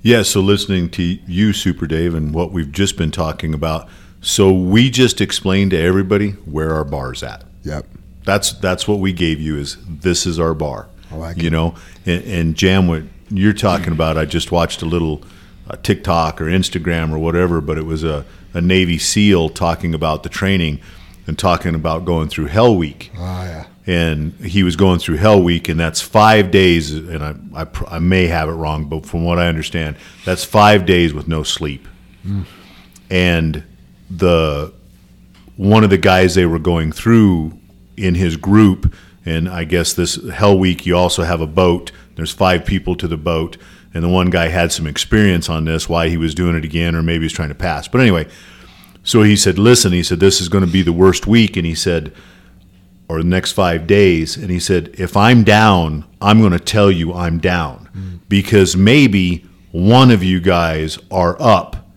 Yeah, so listening to you, Super Dave, and what we've just been talking about, so we just explained to everybody where our bar's at. Yep. that's that's what we gave you is this is our bar. I like you it. know, and, and Jam, what you're talking about, I just watched a little uh, TikTok or Instagram or whatever, but it was a, a Navy SEAL talking about the training and talking about going through Hell Week Oh yeah. and he was going through Hell Week, and that's five days. And I, I, pr- I may have it wrong, but from what I understand, that's five days with no sleep. And the one of the guys they were going through in his group, and I guess this Hell Week, you also have a boat. There's five people to the boat, and the one guy had some experience on this, why he was doing it again, or maybe he was trying to pass. But anyway, so he said, "Listen," he said, "this is going to be the worst week," and he said or the next five days. And he said, if I'm down, I'm going to tell you I'm down mm. because maybe one of you guys are up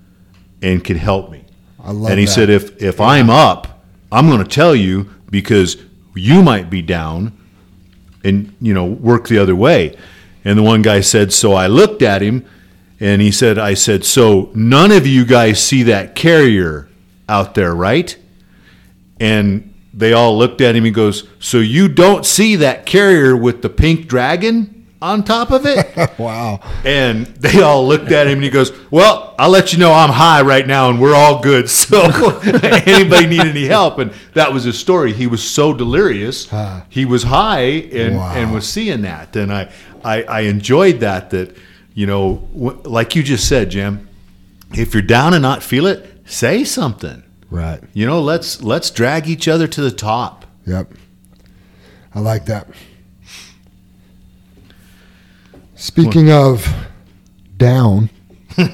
and can help me. I love and he that. said, if, if I'm up, I'm going to tell you because you might be down and, you know, work the other way. And the one guy said, so I looked at him and he said, I said, so none of you guys see that carrier out there, right? And they all looked at him. He goes, "So you don't see that carrier with the pink dragon on top of it?" *laughs* Wow. and they all looked at him, and he goes, "Well, I'll let you know I'm high right now, and we're all good. *laughs* So *laughs* anybody need any help?" And that was his story. He was so delirious, he was high and Wow. and was seeing that. And I, I I enjoyed that. That you know, like you just said, Jim. If you're down and not feel it, say something. Right. You know, let's let's drag each other to the top. Yep. I like that. Speaking of down *laughs* or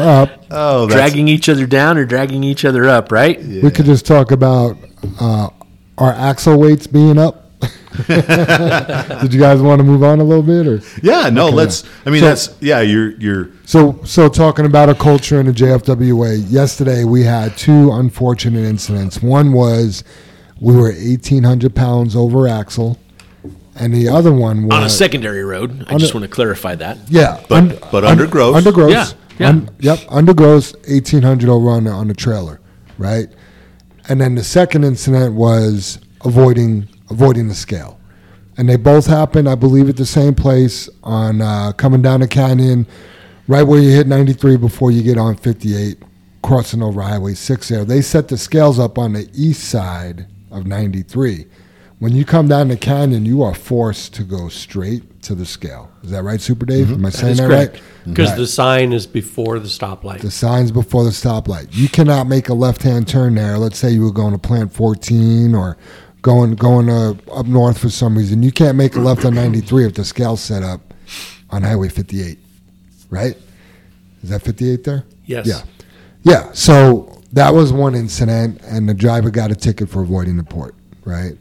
up, Oh, dragging each other down or dragging each other up, right? we could just talk about uh, our axle weights being up. *laughs* Did you guys want to move on a little bit, or yeah. No, let's. I mean, So- that's yeah. You're you're so? So talking about a culture in the JFW way. Yesterday we had two unfortunate incidents. One was we were eighteen hundred pounds over axle, and the other one was On a secondary road. I just a- want to clarify that. Yeah, But- but undergrowth. gross. Under. Yeah, yeah. Un- yep, under gross, eighteen hundred over on the, on the trailer, right? And then the second incident was avoiding avoiding the scale, and they both happened, I believe, at the same place on uh, coming down the canyon, right where you hit ninety three before you get on fifty eight, crossing over Highway six. There, they set the scales up on the east side of ninety three. When you come down the canyon, you are forced to go straight to the scale. Is that right, Super Dave? Am I saying is that correct. right? Because Right. the sign is before the stoplight. The signs before the stoplight. You cannot make a left-hand turn there. Let's say you were going to Plant 14 or going going uh, up north for some reason. You can't make a left on 93 if the scale's set up on Highway 58, right? Is that 58 there? Yes. Yeah. Yeah. So that was one incident, and the driver got a ticket for avoiding the port, right?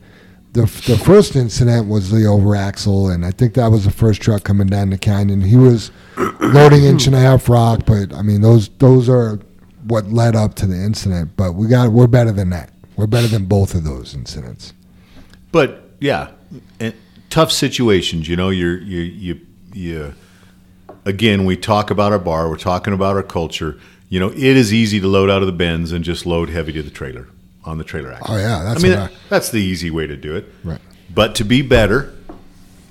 The, the first incident was the over axle, and I think that was the first truck coming down the canyon. He was loading inch and a half rock, but I mean those those are what led up to the incident. But we got we're better than that. We're better than both of those incidents. But yeah, and tough situations. You know, you're you you you. Again, we talk about our bar. We're talking about our culture. You know, it is easy to load out of the bins and just load heavy to the trailer on the trailer axle. Oh yeah, that's I mean, that, that's the easy way to do it. Right. But to be better,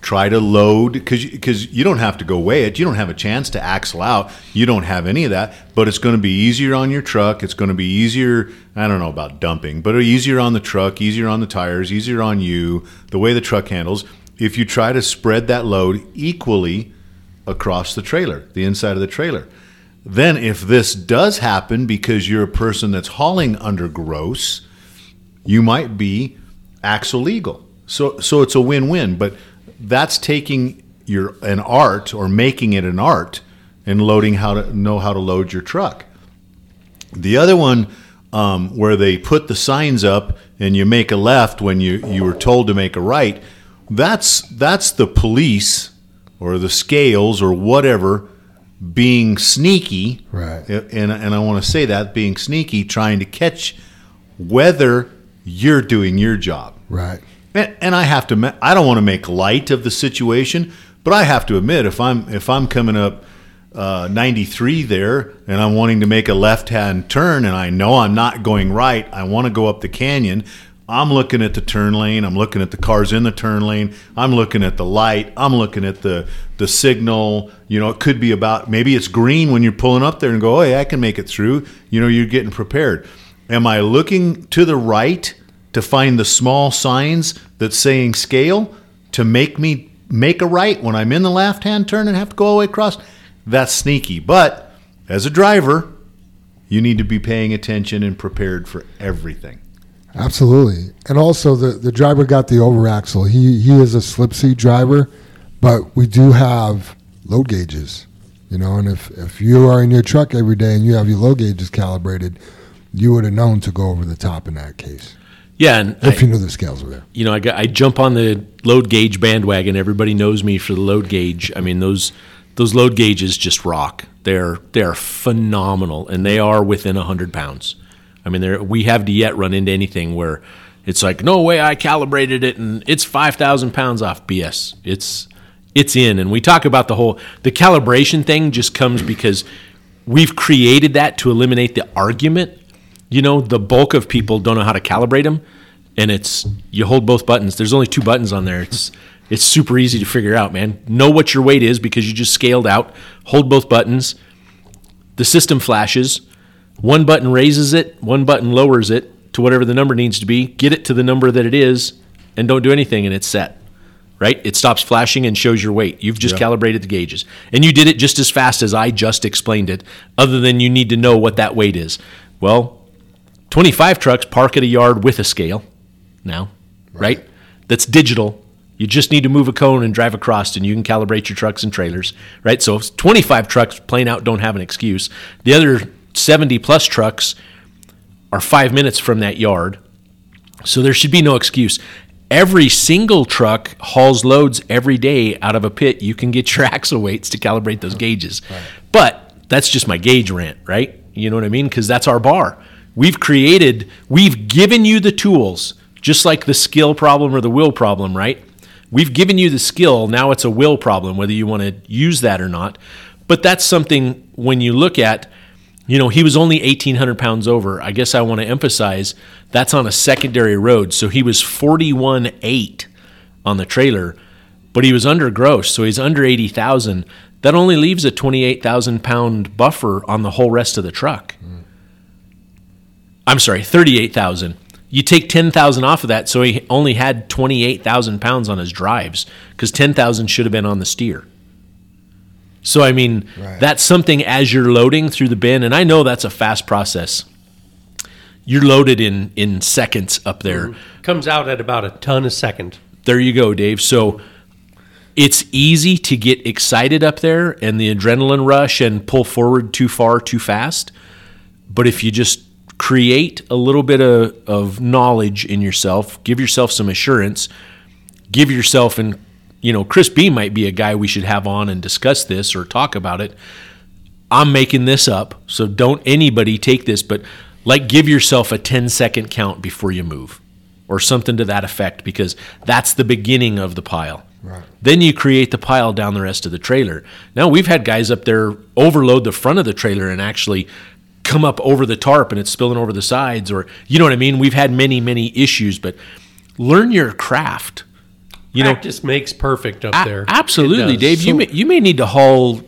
try to load because because you don't have to go weigh it. You don't have a chance to axle out. You don't have any of that. But it's going to be easier on your truck. It's going to be easier. I don't know about dumping, but easier on the truck, easier on the tires, easier on you. The way the truck handles. If you try to spread that load equally across the trailer, the inside of the trailer. Then, if this does happen because you're a person that's hauling under gross, you might be axle legal. So so it's a win-win, but that's taking your an art or making it an art and loading how to know how to load your truck. The other one um, where they put the signs up and you make a left when you, you were told to make a right, that's that's the police or the scales or whatever being sneaky. Right. And, and I want to say that being sneaky, trying to catch whether you're doing your job. right. And, and I have to. I don't want to make light of the situation, but I have to admit, if I'm if I'm coming up uh, 93 there and I'm wanting to make a left-hand turn, and I know I'm not going right, I want to go up the canyon. I'm looking at the turn lane. I'm looking at the cars in the turn lane. I'm looking at the light. I'm looking at the the signal. You know, it could be about maybe it's green when you're pulling up there and go, oh yeah, I can make it through. You know, you're getting prepared. Am I looking to the right to find the small signs that's saying scale to make me make a right when I'm in the left hand turn and have to go all the way across? That's sneaky. But as a driver, you need to be paying attention and prepared for everything. Absolutely. And also the, the driver got the over axle. He he is a slip seat driver, but we do have load gauges. You know, and if, if you are in your truck every day and you have your load gauges calibrated, you would have known to go over the top in that case. Yeah, and If I- you knew the scales were there. you know, I, I jump on the load gauge bandwagon. Everybody knows me for the load gauge. I mean, those those load gauges just rock. They're they're phenomenal, and they are within hundred pounds. I mean, we have to yet run into anything where it's like, no way, I calibrated it, and it's five thousand pounds off. BS. It's it's in, and we talk about the whole the calibration thing. Just comes because we've created that to eliminate the argument. You know, the bulk of people don't know how to calibrate them and it's you hold both buttons. There's only two buttons on there. It's it's super easy to figure out, man. Know what your weight is because you just scaled out. Hold both buttons. The system flashes. One button raises it, one button lowers it to whatever the number needs to be. Get it to the number that it is and don't do anything and it's set. Right? It stops flashing and shows your weight. You've just calibrated the gauges. And you did it just as fast as I just explained it, other than you need to know what that weight is. Well, 25 trucks park at a yard with a scale now, right? That's digital. You just need to move a cone and drive across, and you can calibrate your trucks and trailers, right? So, if 25 trucks plain out don't have an excuse. The other 70 plus trucks are five minutes from that yard, so there should be no excuse. Every single truck hauls loads every day out of a pit. You can get your *laughs* axle weights to calibrate those gauges. But that's just my gauge rant, right? You know what I mean? Because that's our bar. We've created, we've given you the tools, just like the skill problem or the will problem, right? We've given you the skill. Now it's a will problem, whether you want to use that or not. But that's something when you look at, you know, he was only 1,800 pounds over. I guess I want to emphasize that's on a secondary road. So he was 41.8 on the trailer, but he was under gross. So he's under 80,000. That only leaves a 28,000 pound buffer on the whole rest of the truck. I'm sorry, 38,000. You take 10,000 off of that, so he only had 28,000 pounds on his drives because 10,000 should have been on the steer. So, I mean, Right. that's something as you're loading through the bin, and I know that's a fast process. You're loaded in, in seconds up there. Mm-hmm. Comes out at about a ton a second. There you go, Dave. So it's easy to get excited up there and the adrenaline rush and pull forward too far too fast. But if you just create a little bit of, of knowledge in yourself, give yourself some assurance, give yourself and you know, Chris B might be a guy we should have on and discuss this or talk about it. I'm making this up, so don't anybody take this, but like give yourself a 10 second count before you move or something to that effect because that's the beginning of the pile. Right. Then you create the pile down the rest of the trailer. Now we've had guys up there overload the front of the trailer and actually come up over the tarp and it's spilling over the sides or you know what I mean? We've had many many issues, but learn your craft. You know, Practice makes perfect up a- there. Absolutely, It does. Dave. you may you may need to haul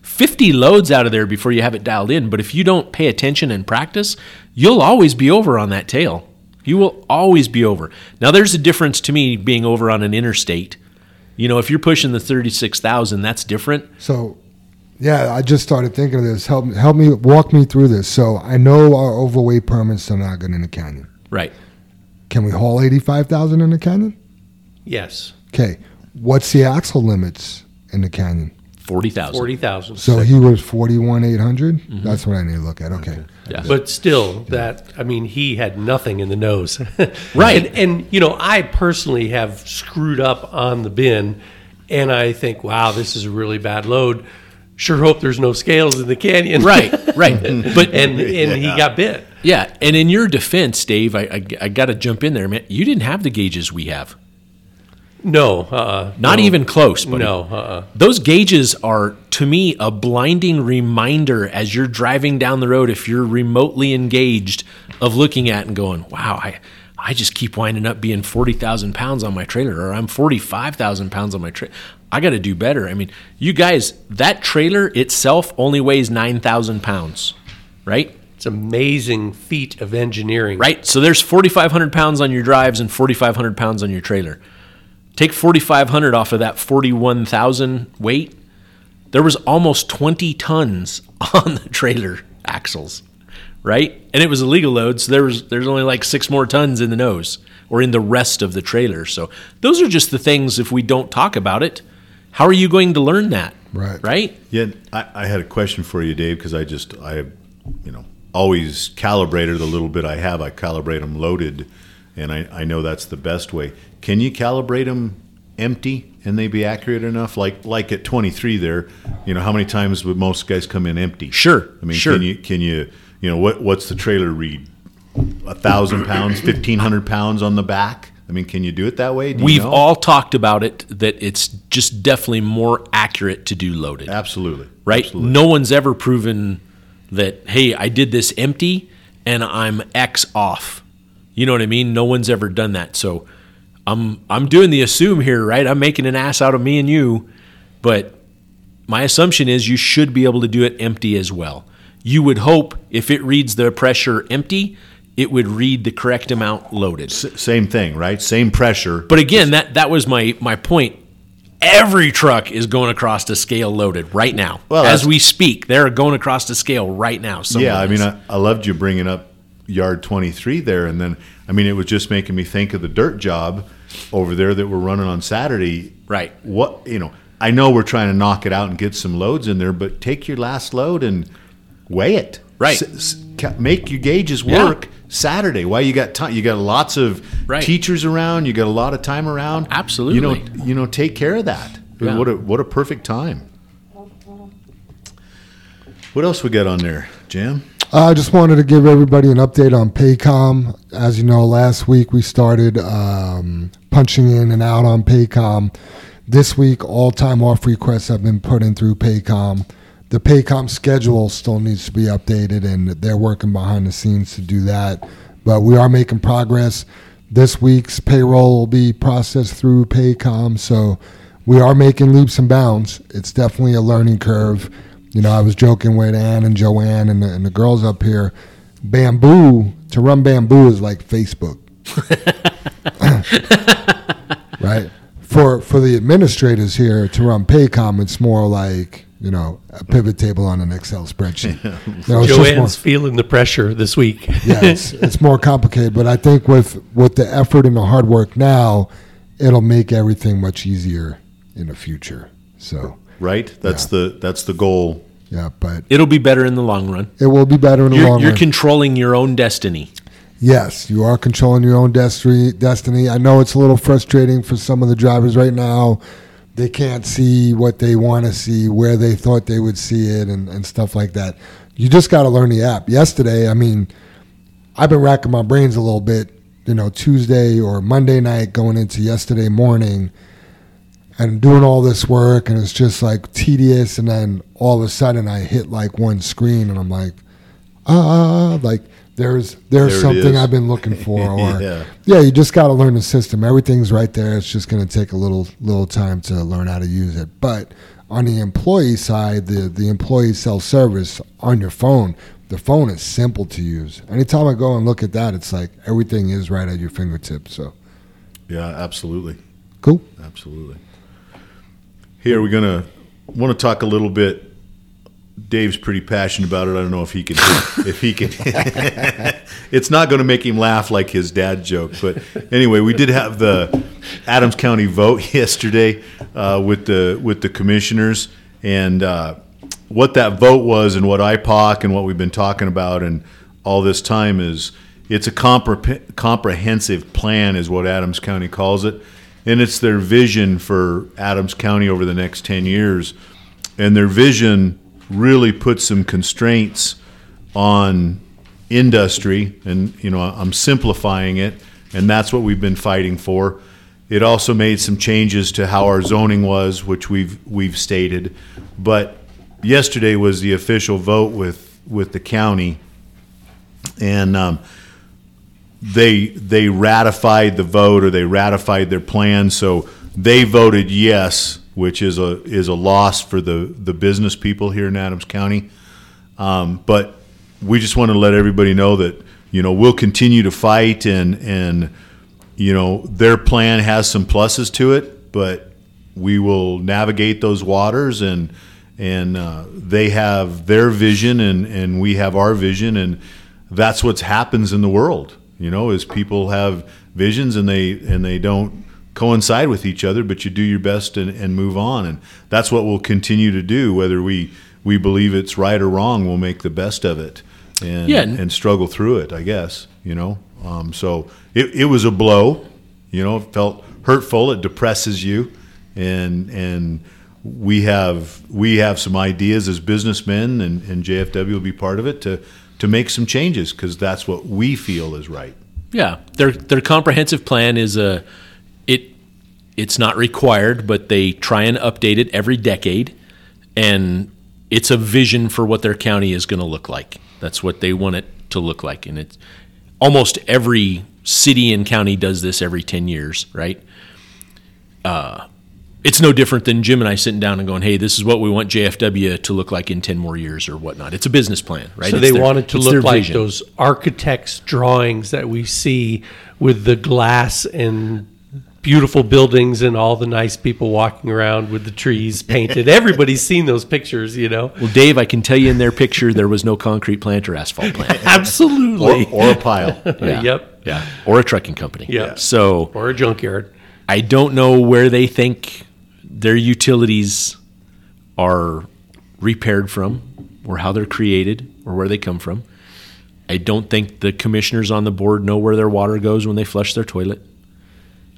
fifty loads out of there before you have it dialed in. But if you don't pay attention and practice, you'll always be over on that tail. You will always be over. Now, there's a difference to me being over on an interstate. You know, if you're pushing the thirty-six thousand, that's different. So, yeah, I just started thinking of this. Help, help me walk me through this. So I know our overweight permits are not good in the canyon. Right. Can we haul eighty-five thousand in the canyon? Yes, Okay. What's the axle limits in the canyon? Forty thousand. forty thousand. So he was forty-one eight mm-hmm. That's what I need to look at. Okay. Yeah. But still, that I mean, he had nothing in the nose, *laughs* Right. And, and you know, I personally have screwed up on the bin, and I think, wow, this is a really bad load. Sure hope there's no scales in the canyon. Right. Right. *laughs* but and and he got bit. yeah, and in your defense, Dave, I I, I got to jump in there, man. You didn't have the gauges we have. No, uh, Not no, even close. Buddy. No, uh, Those gauges are, to me, a blinding reminder as you're driving down the road, if you're remotely engaged, of looking at and going, wow, I, I just keep winding up being 40,000 pounds on my trailer, or I'm 45,000 pounds on my trailer. I got to do better. I mean, you guys, that trailer itself only weighs 9,000 pounds, right? It's amazing feat of engineering. Right. So there's 4,500 pounds on your drives and 4,500 pounds on your trailer. Take 4,500 off of that 41,000 weight. There was almost 20 tons *laughs* on the trailer axles, right? And it was a legal load, so there was there's only like six more tons in the nose or in the rest of the trailer. So those are just the things. If we don't talk about it, how are you going to learn that? Right. Right. Yeah, I, I had a question for you, Dave, because I just I, you know, always calibrated the little bit I have. I calibrate them loaded, and I, I know that's the best way. Can you calibrate them empty and they be accurate enough? Like like at 23 there, you know, how many times would most guys come in empty? Sure. I mean, sure. can you can you you know what what's the trailer read? A thousand *clears throat* pounds, fifteen hundred pounds on the back. I mean, can you do it that way? Do We've know? all talked about it that it's just definitely more accurate to do loaded. absolutely right? Absolutely. No one's ever proven that, hey, I did this empty and I'm X off. You know what I mean? No one's ever done that. So I'm I'm doing the assume here, right? I'm making an ass out of me and you, but my assumption is you should be able to do it empty as well. You would hope if it reads the pressure empty, it would read the correct amount loaded. S- same thing, right? Same pressure. But again, that that was my my point. Every truck is going across the scale loaded right now. Well, as we speak, they're going across the scale right now. Yeah, I mean. I, I loved you bringing up yard 23 there. And then, I mean, it was just making me think of the dirt job over there that we're running on Saturday. Right. What, you know, I know we're trying to knock it out and get some loads in there, but take your last load and weigh it. Right. S- s- make your gauges Yeah. work Saturday. Why you got time? You got lots of Right. teachers around. You got a lot of time around. Absolutely. You know, you know, take care of that. Yeah. What a what a perfect time. What else we got on there, Jim? I just wanted to give everybody an update on Paycom. As you know, last week we started um, punching in and out on Paycom. This week, all time off requests have been put in through Paycom. The Paycom schedule still needs to be updated, and they're working behind the scenes to do that. But we are making progress. This week's payroll will be processed through Paycom, so we are making leaps and bounds. It's definitely a learning curve. You know, I was joking with Ann and Joanne and the, and the girls up here. Bamboo to run Bamboo is like Facebook, *laughs* *laughs* right? For for the administrators here to run Paycom, it's more like you know a pivot table on an Excel spreadsheet. *laughs* You know, it's more- Joanne's feeling the pressure this week. *laughs* yeah, it's, it's more complicated. But I think with with the effort and the hard work now, it'll make everything much easier in the future. So Right. That's the that's the goal. yeah, but It'll be better in the long run. it will be better in the You're, long you're run. controlling your own destiny. yes, you are controlling your own destiny. Destiny. I know it's a little frustrating for some of the drivers right now. They can't see what they want to see, where they thought they would see it, and, and stuff like that. You just got to learn the app. Yesterday, I mean, I've been racking my brains a little bit. You know, Tuesday or Monday night going into yesterday morning, and doing all this work, and it's just like tedious. And then all of a sudden, I hit like one screen, and I'm like, ah, like there's there's There something. I've been looking for, *laughs* or Yeah. yeah, you just got to learn the system. Everything's right there. It's just going to take a little little time to learn how to use it. But on the employee side, the the employee self service on your phone, the phone is simple to use. Anytime I go and look at that, it's like everything is right at your fingertips. So Yeah, absolutely. cool. Absolutely. Here we're gonna want to talk a little bit. Dave's pretty passionate about it. I don't know if he can. if he can. *laughs* it's not going to make him laugh like his dad joke, but anyway, we did have the Adams County vote *laughs* yesterday uh, with the with the commissioners, and uh, what that vote was, and what IPOC, and what we've been talking about, and all this time is it's a compre- comprehensive plan, is what Adams County calls it, and it's their vision for Adams County over the next ten years, and their vision really put some constraints on industry and you know I'm simplifying it and that's what we've been fighting for. It also made some changes to how our zoning was which we've we've stated. But yesterday was the official vote with with the county. And um, they they ratified the vote or they ratified their plan, so they voted yes, which is a is a loss for the the business people here in Adams County. Um, but we just want to let everybody know that you know we'll continue to fight and and you know their plan has some pluses to it, but we will navigate those waters and and uh, they have their vision and and we have our vision and that's what happens in the world you know is people have visions and they and they don't coincide with each other but you do your best and, and move on. And that's what we'll continue to do. Whether we we believe it's right or wrong we'll make the best of it and Yeah. and struggle through it i guess you know? Um, so it, it was a blow you know? It felt hurtful. It depresses you. And and we have we have some ideas as businessmen and, and JFW will be part of it to to make some changes because that's what we feel is right. Yeah, their their comprehensive plan is a it's not required, but they try and update it every decade, and it's a vision for what their county is going to look like. That's what they want it to look like, and it's almost every city and county does this every ten years, right? Uh, it's no different than Jim and I sitting down and going, "Hey, this is what we want JFW to look like in ten more years or whatnot." It's a business plan, right? So It's they their- wanted to look like vision. those architects' drawings that we see with the glass and beautiful buildings and all the nice people walking around with the trees painted. Everybody's *laughs* seen those pictures, you know. Well, Dave, I can tell you in their picture there was no concrete plant or asphalt plant. *laughs* Or, Absolutely. or a pile. *laughs* Yeah. Yep. Yeah. Or a trucking company. Yeah. So Or a junkyard. I don't know where they think their utilities are repaired from, or how they're created, or where they come from. I don't think the commissioners on the board know where their water goes when they flush their toilet.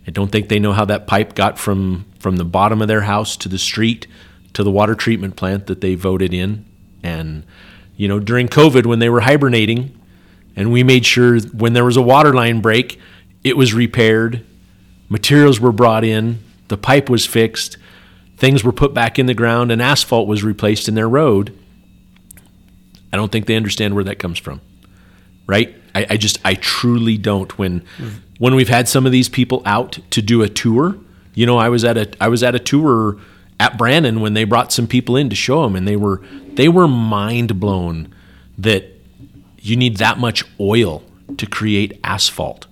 I don't think they know how that pipe got from from the bottom of their house to the street to the water treatment plant that they voted in. And you know, during COVID when they were hibernating, and we made sure when there was a water line break, it was repaired, materials were brought in, the pipe was fixed, things were put back in the ground, and asphalt was replaced in their road. I don't think they understand where that comes from right? I, I just I truly don't. When mm. When we've had some of these people out to do a tour, you know, I was at a I was at a tour at Brannan when they brought some people in to show them, and they were they were mind blown that you need that much oil to create asphalt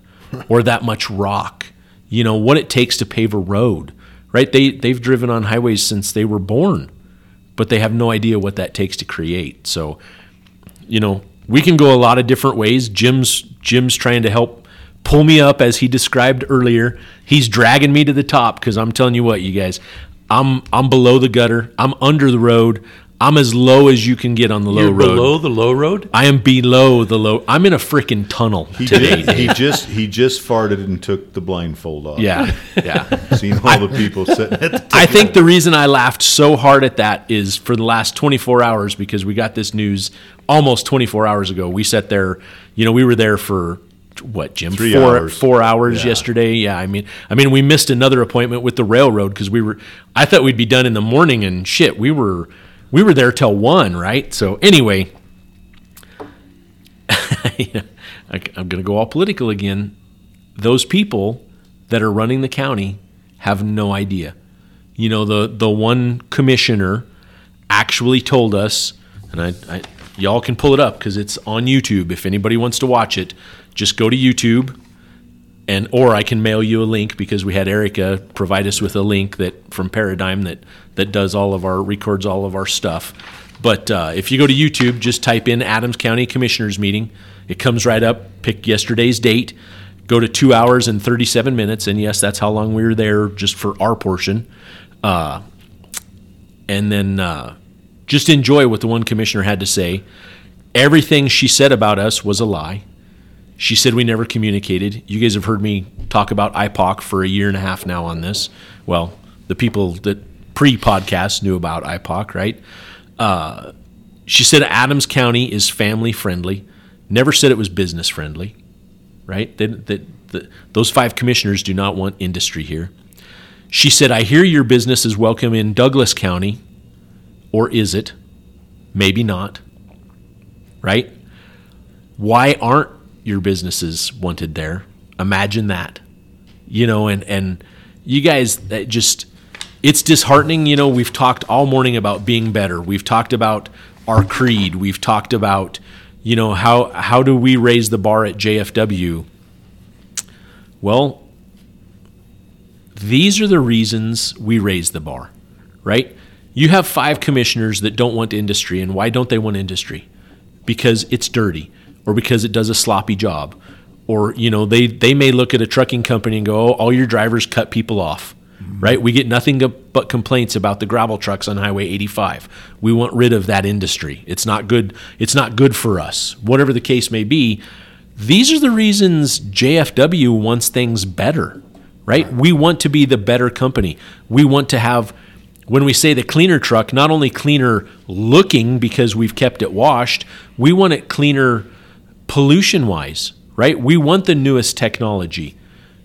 or that much rock. You know what it takes to pave a road, right? They they've driven on highways since they were born, but they have no idea what that takes to create. So you know, we can go a lot of different ways. Jim's Jim's trying to help pull me up as he described earlier. He's dragging me to the top because I'm telling you what, you guys, I'm I'm below the gutter. I'm under the road. I'm as low as you can get on the low You're road. below the low road? I am below the low. I'm in a freaking tunnel He today. did, he just he just farted and took the blindfold off. yeah, yeah. *laughs* Seen all the people sitting at the *laughs* I think the reason I laughed so hard at that is for the last 24 hours because we got this news almost 24 hours ago. We sat there, you know, we were there for what, Jim? Three four hours. four hours Yeah. yesterday. Yeah, I mean, I mean, we missed another appointment with the railroad because we were. I thought we'd be done in the morning, and shit, we were we were there till one, right? So anyway, *laughs* I, I'm going to go all political again. Those people that are running the county have no idea. You know, the the one commissioner actually told us, and I, I y'all can pull it up because it's on YouTube. If anybody wants to watch it, just go to YouTube, and or I can mail you a link because we had Erica provide us with a link that from Paradigm that that does all of our records all of our stuff. But uh, if you go to YouTube, just type in Adams County Commissioners Meeting. It comes right up. Pick yesterday's date. Go to two hours and 37 minutes. And yes, that's how long we were there just for our portion. Uh, and then uh, just enjoy what the one commissioner had to say. Everything she said about us was a lie. She said we never communicated. You guys have heard me talk about IPOC for a year and a half now on this. Well, the people that pre podcast knew about IPOC, right? Uh, she said Adams County is family friendly. Never said it was business friendly, right? That, those five commissioners do not want industry here. She said, I hear your business is welcome in Douglas County, or is it? Maybe not. Right? Why aren't your businesses wanted there. Imagine that. You know, and and you guys that just it's disheartening, you know, we've talked all morning about being better. We've talked about our creed. We've talked about, you know, how how do we raise the bar at JFW? Well, these are the reasons we raise the bar, right? You have five commissioners that don't want industry, and why don't they want industry? Because it's dirty, or because it does a sloppy job, or you know they they may look at a trucking company and go, "Oh, all your drivers cut people off." Mm-hmm. Right? We get nothing but complaints about the gravel trucks on Highway 85. We want rid of that industry. It's not good. It's not good for us. Whatever the case may be, these are the reasons JFW wants things better. Right? We want to be the better company. We want to have when we say the cleaner truck, not only cleaner looking because we've kept it washed, we want it cleaner pollution wise, right? We want the newest technology,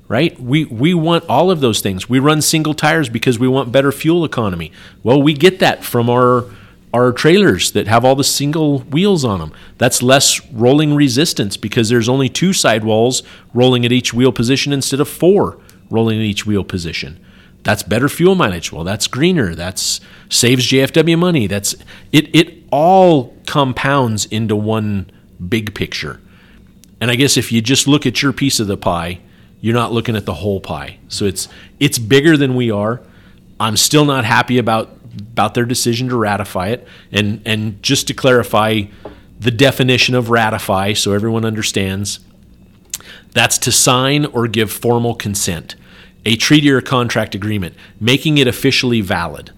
right? We, we want all of those things. We run single tires because we want better fuel economy. Well, we get that from our our trailers that have all the single wheels on them. That's less rolling resistance because there's only two sidewalls rolling at each wheel position instead of four rolling at each wheel position. That's better fuel mileage. Well, that's greener. That's saves JFW money. That's it. It all compounds into one big picture. And I guess if you just look at your piece of the pie, you're not looking at the whole pie. So it's it's bigger than we are. I'm still not happy about about their decision to ratify it. And and just to clarify the definition of ratify so everyone understands, that's to sign or give formal consent. A treaty or contract agreement, making it officially valid.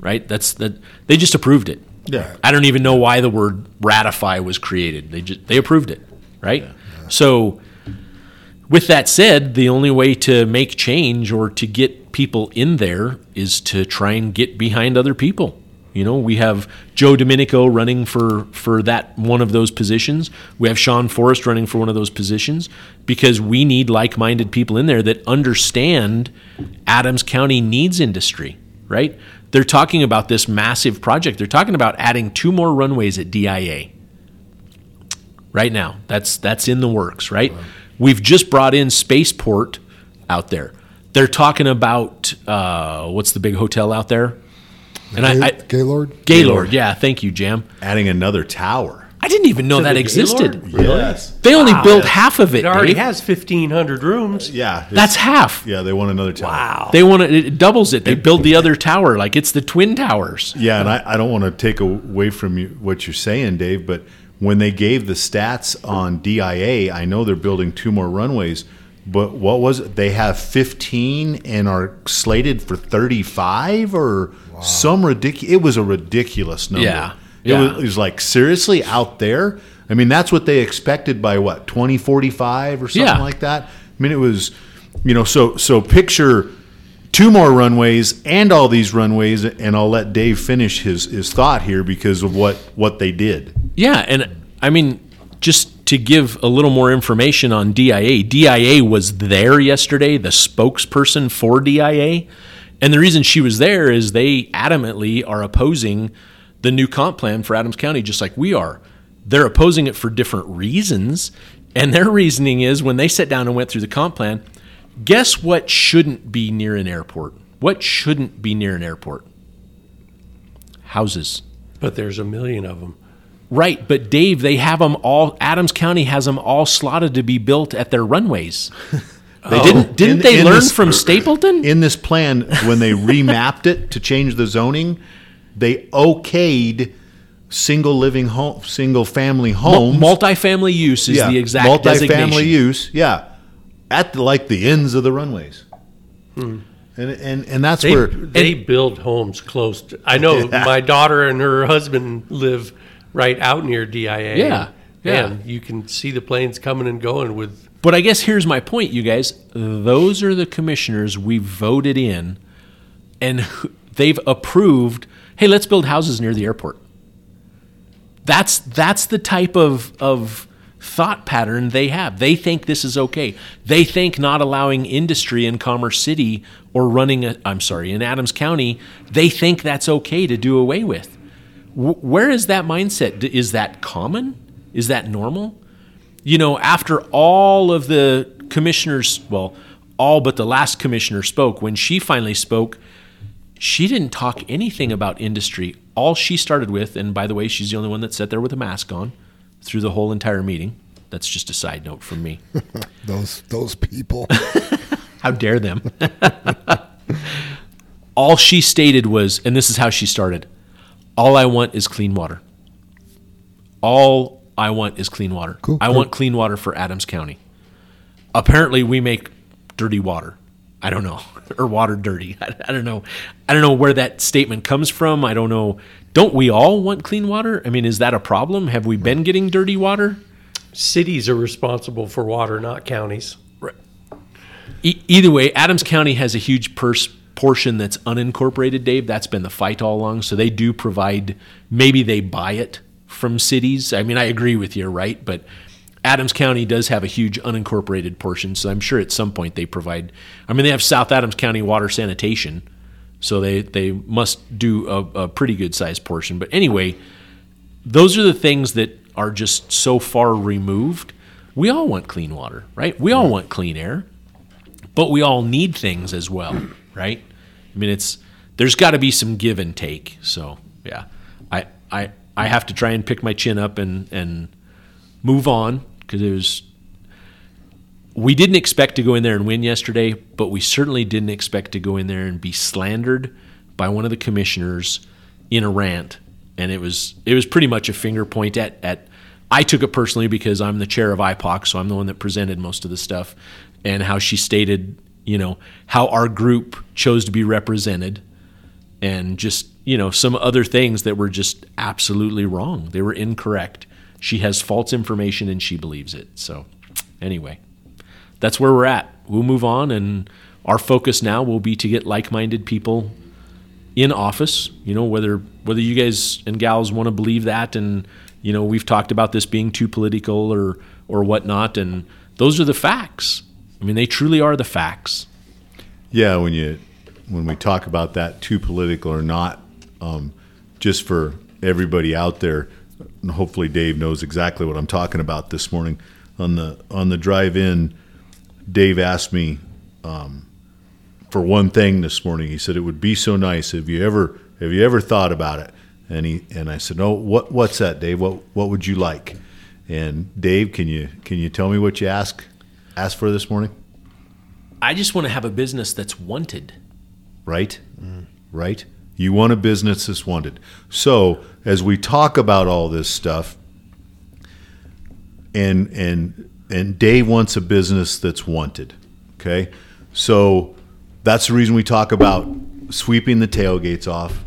Right? That's that they just approved it. Yeah. I don't even know why the word ratify was created. They just they approved it, right? So with that said, the only way to make change or to get people in there is to try and get behind other people. You know, we have Joe Domenico running for for that one of those positions. We have Sean Forrest running for one of those positions because we need like-minded people in there that understand Adams County needs industry, right? They're talking about this massive project. They're talking about adding two more runways at DIA. Right now. That's that's in the works, right? We've just brought in Spaceport out there. They're talking about uh, what's the big hotel out there? And I, I Gaylord? Gaylord, yeah, thank you, Jam. Adding another tower. I didn't even know To that the existed. Gaylord? Yes. They only Wow. built half of it. It already Dave. has 1,500 rooms. Yeah. it's- That's half. Yeah, they want another tower. Wow. They want to, it doubles it. They build the other tower like it's the twin towers. Yeah, and I, I don't want to take away from you what you're saying, Dave, but when they gave the stats on DIA, I know they're building two more runways, but what was it? They have 15 and are slated for 35 or some ridiculous. It was a ridiculous number. Yeah, It, yeah. Was, it was like, seriously, out there? I mean, that's what they expected by what, 2045 or something Yeah. like that? I mean, it was, you know, so so picture two more runways and all these runways, and I'll let Dave finish his, his thought here because of what, what they did. Yeah, and I mean, just to give a little more information on DIA, DIA was there yesterday, the spokesperson for DIA. And the reason she was there is they adamantly are opposing the new comp plan for Adams County, just like we are. They're opposing it for different reasons. And their reasoning is when they sat down and went through the comp plan, guess what shouldn't be near an airport? What shouldn't be near an airport? Houses. But there's a million of them. Right, but Dave, they have them all. Adams County has them all slotted to be built at their runways. *laughs* They didn't. Oh. Didn't In- they in learn this- from Stapleton? In this plan, when they remapped it to change the zoning, they okayed single living home, single family homes. Multifamily use is the exact multifamily designation. use. Yeah, at the, like the ends of the runways, hmm. and and and that's They, where they build homes close to. I know *laughs* Yeah. my daughter and her husband live right out near DIA. Yeah, yeah. And you can see the planes coming and going with. But I guess here's my point, you guys. Those are the commissioners we voted in, and they've approved. Hey, let's build houses near the airport. That's that's the type of of thought pattern they have. They think this is okay. They think not allowing industry in Commerce City or running I'm sorry, in Adams County, they think that's okay to do away with. Wh- Where is that mindset? Is that common? Is that normal? you know, after all of the commissioners, well, all but the last commissioner spoke, when she finally spoke, she didn't talk anything about industry. All she started with, and by the way, she's the only one that sat there with a mask on through the whole entire meeting. That's just a side note from me. *laughs* those those people. *laughs* How dare them? *laughs* all she stated was, and this is how she started all I want is clean water. All I want is clean water. Cool, I cool. want clean water for Adams County. Apparently, we make dirty water. I don't know, *laughs* or water dirty. *laughs* I, I don't know. I don't know where that statement comes from. I don't know. Don't we all want clean water? I mean, is that a problem? Have we been getting dirty water? Cities are responsible for water, not counties. E- either way, Adams County has a huge pers- portion that's unincorporated, Dave. That's been the fight all along. So they do provide, maybe they buy it from cities. I mean, I agree with you, right? But Adams County does have a huge unincorporated portion. So I'm sure at some point they provide, I mean, they have South Adams County water sanitation. So they, they must do a, a pretty good sized portion. But anyway, those are the things that are just so far removed. We all want clean water, right? We all want clean air but we all need things as well, *clears throat* right? I mean, it's there's got to be some give and take. So yeah, I I I have to try and pick my chin up and and move on because it was. We didn't expect to go in there and win yesterday, but we certainly didn't expect to go in there and be slandered by one of the commissioners in a rant, and it was it was pretty much a finger point at at. I took it personally because I'm the chair of IPOC, so I'm the one that presented most of the stuff, and how she stated, you know, how our group chose to be represented, and just you know some other things that were just absolutely wrong. They were incorrect. She has false information and she believes it. So, anyway, that's where we're at. We'll move on, and our focus now will be to get like-minded people in office. You know, whether whether you guys and gals want to believe that, and you know, we've talked about this being too political or or whatnot, and those are the facts. I mean, they truly are the facts. Yeah, when you when we talk about that too political or not, um, just for everybody out there, hopefully Dave knows exactly what I'm talking about this morning. On the on the drive in, Dave asked me um, for one thing this morning. He said it would be so nice. Have you ever have you ever thought about it? And he and I said, no. What what's that, Dave? What what would you like? And Dave, can you can you tell me what you ask asked for this morning? I just want to have a business that's wanted. right? Right? You want a business that's wanted. So as we talk about all this stuff, and and and Dave wants a business that's wanted. Okay, so that's the reason we talk about sweeping the tailgates off,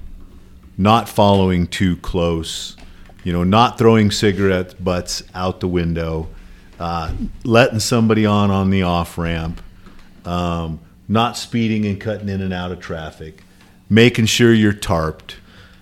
not following too close, you know, not throwing cigarette butts out the window, uh, letting somebody on on the off ramp, um, not speeding and cutting in and out of traffic, making sure you're tarped,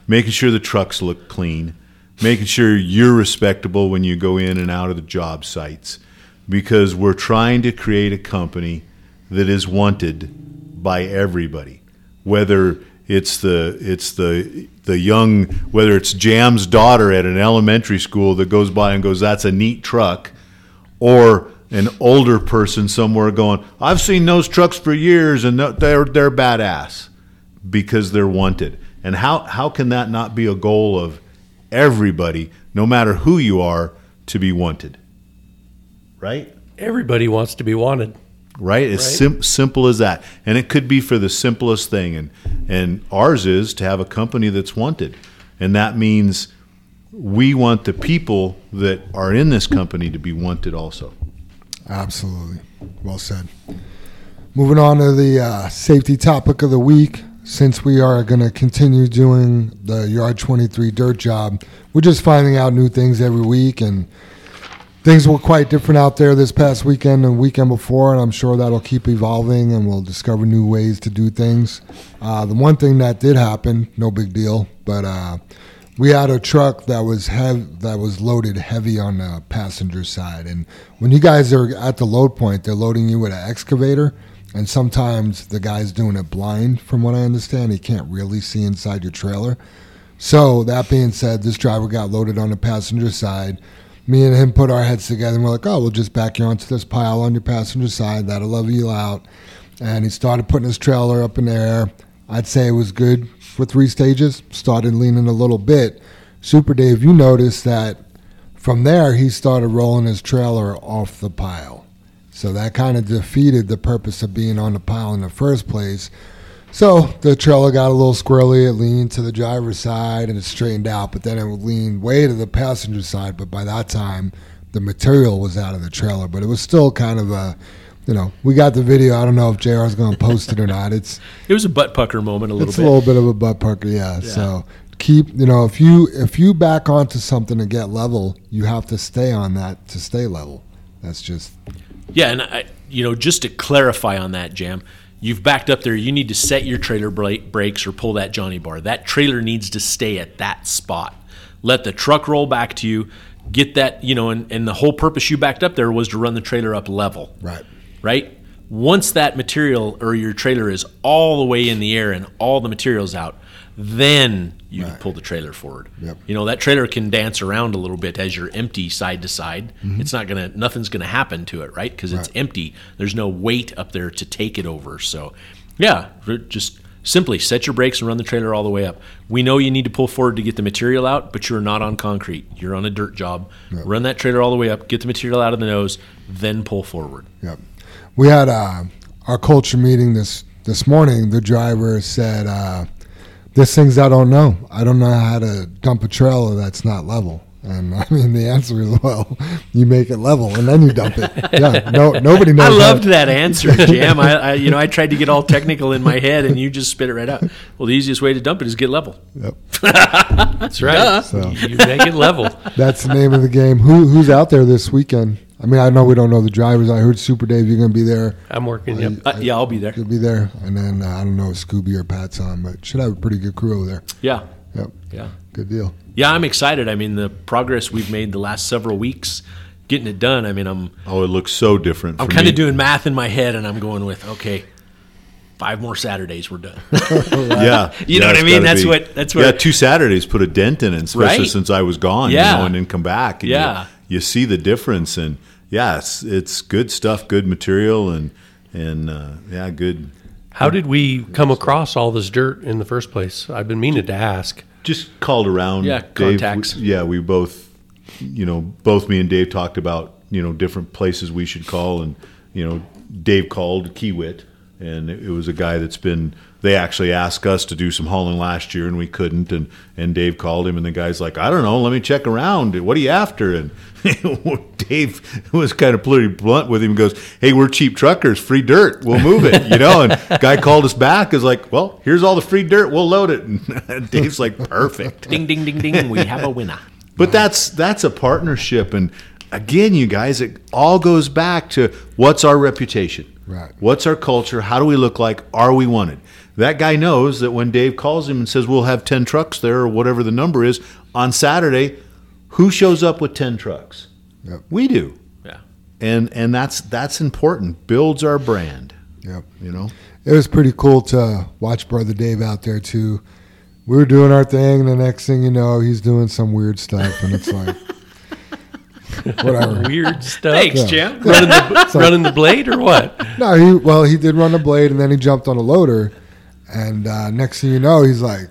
making sure the trucks look clean, making sure you're respectable when you go in and out of the job sites, because we're trying to create a company that is wanted by everybody, whether it's the it's the the young whether it's Jam's daughter at an elementary school that goes by and goes that's a neat truck or an older person somewhere going, I've seen those trucks for years and they're they're badass because they're wanted. And how how can that not be a goal of everybody, no matter who you are, to be wanted? Right? Everybody wants to be wanted. Right? It's Right. sim- simple as that. And it could be for the simplest thing and and ours is to have a company that's wanted. And that means we want the people that are in this company to be wanted also. Absolutely. Well said. Moving on to the uh, safety topic of the week. Since we are going to continue doing the Yard 23 dirt job, we're just finding out new things every week. And things were quite different out there this past weekend and weekend before. And I'm sure that'll keep evolving and we'll discover new ways to do things. Uh, the one thing that did happen, no big deal, but uh, we had a truck that was hev- that was loaded heavy on the passenger side and when you guys are at the load point they're loading you with an excavator and sometimes the guy's doing it blind from what i understand he can't really see inside your trailer so that being said this driver got loaded on the passenger side me and him put our heads together and we're like, oh, we'll just back you onto this pile on your passenger side. That'll level you out. And he started putting his trailer up in the air. I'd say it was good for three stages. Started leaning a little bit. Super Dave, you noticed that from there he started rolling his trailer off the pile. So that kind of defeated the purpose of being on the pile in the first place. So the trailer got a little squirrely. It leaned to the driver's side and it straightened out, but then it would lean way to the passenger side. But by that time, the material was out of the trailer. But it was still kind of a, you know, we got the video. I don't know if JR is going to post it or not. It's *laughs* It was a butt pucker moment a little it's bit. a little bit of a butt pucker, yeah. So keep, you know, if you if you back onto something to get level, you have to stay on that to stay level. That's just Yeah, and I, you know, just to clarify on that, Jam, you've backed up there. You need to set your trailer brakes or pull that Johnny bar. That trailer needs to stay at that spot. Let the truck roll back to you. Get that, you know, and, and the whole purpose you backed up there was to run the trailer up level. right. right? Once that material or your trailer is all the way in the air and all the material's out, then you can pull the trailer forward. Yep. You know that trailer can dance around a little bit as you're empty side to side. It's not gonna, nothing's gonna happen to it, right? Because it's Right. empty. There's no weight up there to take it over. So, yeah, just simply set your brakes and run the trailer all the way up. We know you need to pull forward to get the material out, but you're not on concrete. You're on a dirt job. Run that trailer all the way up, get the material out of the nose, then pull forward. Yep. We had uh, our culture meeting this this morning. The driver said, uh, "There's things I don't know. I don't know how to dump a trailer that's not level." And I mean, the answer is, well, you make it level and then you dump it. Yeah, no, nobody knows. I how- loved that answer, *laughs* Jam. I, I, you know, I tried to get all technical in my head, and you just spit it right out. Well, the easiest way to dump it is get level. Yep. That's right. So- You make it level. That's the name of the game. Who who's out there this weekend? I mean, I know we don't know the drivers. I heard Super Dave, you're going to be there. I'm working. Yep. Uh, yeah, I'll be there. You'll be there, and then uh, I don't know if Scooby or Pat's on, but should have a pretty good crew over there. Yeah, Yep, yeah, good deal. yeah. I'm excited. I mean, the progress we've made the last several weeks, getting it done. I mean, I'm Oh, it looks so different. I'm kind of doing math in my head, and I'm going with okay. Five more Saturdays, we're done. *laughs* Yeah, *laughs* You know Yeah, what I mean? gotta That's be- what- that's Yeah, what- two Saturdays put a dent in it, especially Right? since I was gone. Yeah. you know, and then come back. And you- Yeah. you, see the difference, and yeah, it's it's good stuff, good material, and and uh, yeah, good. How did we come across all this dirt in the first place? I've been meaning to ask. Just called around. Yeah, Dave, contacts. we- yeah, we both, you know, both me and Dave talked about you know different places we should call, and you know, Dave called Kiewit, and it, it was a guy that's been. They actually asked us to do some hauling last year, and we couldn't. And and Dave called him, and the guy's like, I don't know, let me check around. What are you after? And *laughs* Dave was kind of pretty blunt with him. and Goes, hey, we're cheap truckers, free dirt, we'll move it, you know. And guy called us back, is like, well, here's all the free dirt, we'll load it. And *laughs* Dave's like, perfect. *laughs* ding, ding, ding, ding. We have a winner. But that's that's a partnership, and again, you guys, it all goes back to what's our reputation, Right. What's our culture? How do we look like? Are we wanted? That guy knows that when Dave calls him and says we'll have ten trucks there or whatever the number is on Saturday, who shows up with ten trucks? Yep. We do, Yeah. and and that's that's important. Builds our brand, Yep. you know. It was pretty cool to watch Brother Dave out there too. We were doing our thing, and the next thing you know, he's doing some weird stuff, and it's like, *laughs* whatever. Weird stuff. Thanks, Yeah. Jam. Running the, *laughs* running the blade or what? No, he well, he did run a blade, and then he jumped on a loader, and uh, next thing you know, he's like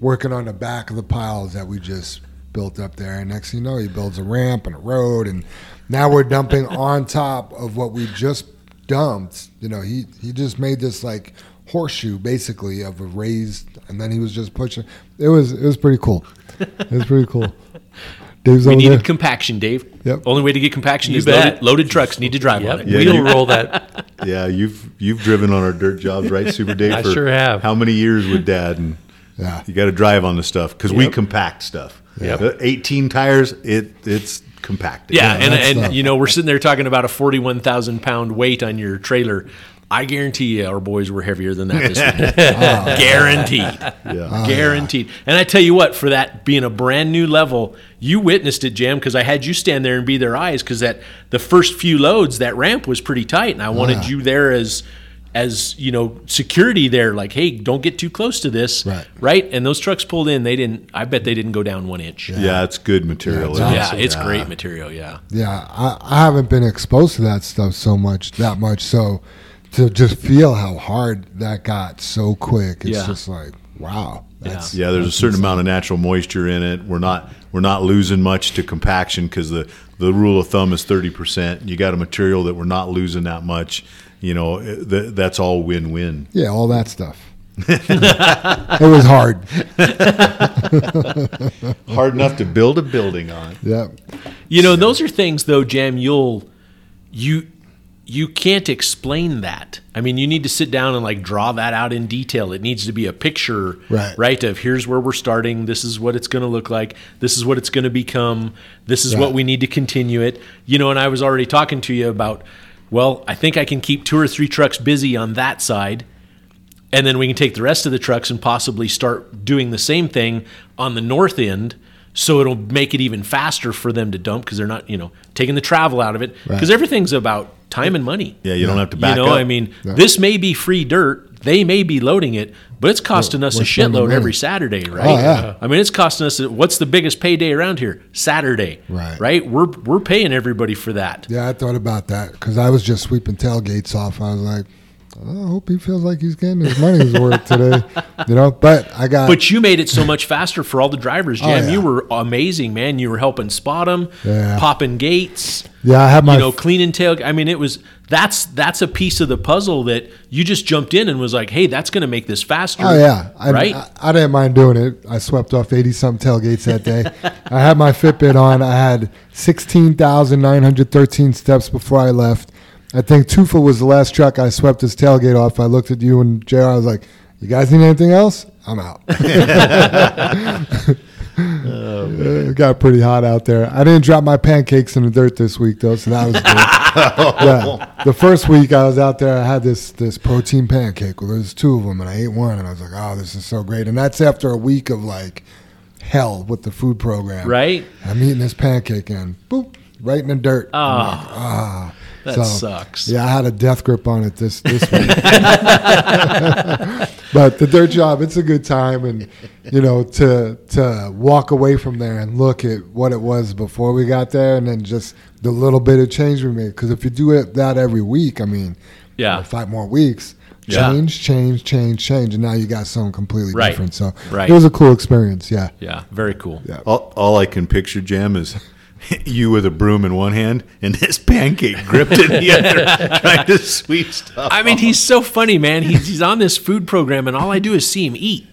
working on the back of the piles that we just built up there, and next thing you know, he builds a ramp and a road, and now we're dumping *laughs* on top of what we just dumped. You know, he he just made this like horseshoe basically of a raised, and then he was just pushing. It was it was pretty cool. It was pretty cool. *laughs* Dave's We needed there. compaction, Dave. Yep. Only way to get compaction You is loaded, loaded trucks need to drive on Yep. it. Yeah, Wheel you- roll that. *laughs* Yeah, you've you've driven on our dirt jobs, right, Super Dave? I for sure have. How many years with Dad? And Yeah. you got to drive on the stuff because we compact stuff. Yep. Uh, Eighteen tires, it it's compacted. Yeah, and, that's and you know we're sitting there talking about a forty-one thousand pound weight on your trailer. I guarantee you, our boys were heavier than that this *laughs* week. Guaranteed, yeah. guaranteed. And I tell you what, for that being a brand new level, you witnessed it, Jam, because I had you stand there and be their eyes. Because that the first few loads, that ramp was pretty tight, and I wanted yeah. you there as as you know security there like hey don't get too close to this Right. right and those trucks pulled in they didn't i bet they didn't go down one inch yeah, Yeah, it's good material. it's isn't it? awesome. it's great material yeah Yeah, I, I haven't been exposed to that stuff so much, that much. So to just feel how hard that got so quick, it's Yeah. just like, wow. That's, Yeah, there's a certain amount of natural moisture in it. We're not we're not losing much to compaction because the the rule of thumb is thirty percent. You got a material that we're not losing that much. You know, eh, th- that's all win win. Yeah, all that stuff. *laughs* it was hard. *laughs* Hard enough to build a building on. Yeah. you know those are things though jam you'll you you can't explain that. I mean you need to sit down and like draw that out in detail. It needs to be a picture Right. right of here's where we're starting this is what it's going to look like this is what it's going to become this is what we need to continue it. You know and i was already talking to you about well i think i can keep two or three trucks busy on that side and then we can take the rest of the trucks and possibly start doing the same thing on the north end so it'll make it even faster for them to dump because they're not you know taking the travel out of it because Right. everything's about time and money Yeah, you don't have to back you know up. i mean this may be free dirt they may be loading it but it's costing us a shitload every saturday right Oh, yeah. i mean it's costing us what's the biggest payday around here saturday Right. right we're we're paying everybody for that Yeah, I thought about that because I was just sweeping tailgates off. I was like, "Oh, I hope he feels like he's getting his money's worth today. You know, but I got. But you made it so much faster for all the drivers, Jam. Oh, yeah. You were amazing, man. You were helping spot them, Yeah. popping gates, yeah, I have my you know, cleaning tail. I mean, it was that's that's a piece of the puzzle that you just jumped in and was like, hey, that's going to make this faster. Oh yeah, I, right. I, I didn't mind doing it. I swept off eighty some tailgates that day. I had my Fitbit on. I had sixteen thousand nine hundred thirteen steps before I left. I think Tufa was the last truck I swept his tailgate off. I looked at you and JR I was like, "You guys need anything else? I'm out." *laughs* *laughs* it got pretty hot out there. I didn't drop my pancakes in the dirt this week though, so that was good. *laughs* yeah, the first week I was out there, I had this this protein pancake. Well, there's two of them, and I ate one, and I was like, "Oh, this is so great!" And that's after a week of like hell with the food program. right. I'm eating this pancake, and boop, right in the dirt. Oh, that So, sucks. Yeah, I had a death grip on it this this week. *laughs* but the dirt job, it's a good time, and you know to to walk away from there and look at what it was before we got there, and then just the little bit of change we made. Because if you do it that every week, I mean, Yeah. you know, five more weeks. Yeah. Change, change, change, change, and now you got something completely Right. different. So Right. it was a cool experience. Yeah, Yeah, very cool. Yeah. All, all I can picture, Jam, is *laughs* you with a broom in one hand and this pancake gripped in the other, *laughs* trying to sweep stuff. I mean, he's so funny, man. He's, he's on this food program, and all I do is see him eat.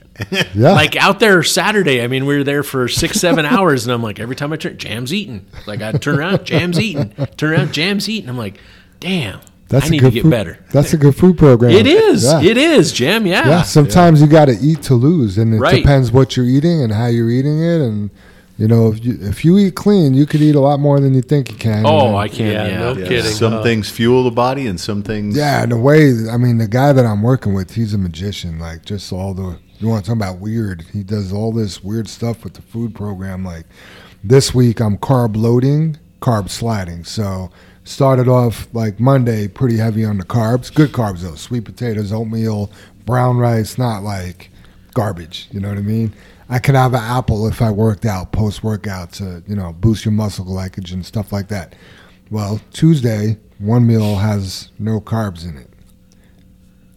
yeah. Like out there Saturday, I mean, we were there for six, seven hours, and I'm like, every time I turn, Jam's eating. Like I turn around, Jam's eating. Turn around, Jam's eating. I'm like, damn, that's I a need good to get food, better. That's a good food program. It is. Yeah. It is, Jam. Yeah. yeah, sometimes you got to eat to lose, and it Right. depends what you're eating and how you're eating it. And you know, if you if you eat clean, you could eat a lot more than you think you can. Oh, And- I can't. Yeah, Yeah. no Yeah, kidding. Some huh? things fuel the body and some things. yeah. And the way, I mean, the guy that I'm working with, he's a magician. Like just all the you want to talk about weird? He does all this weird stuff with the food program. Like this week, I'm carb loading, carb sliding. So started off like Monday, pretty heavy on the carbs. Good carbs though, sweet potatoes, oatmeal, brown rice, not like garbage. You know what I mean? I could have an apple if I worked out post workout to you know boost your muscle glycogen stuff like that. Well, Tuesday one meal has no carbs in it.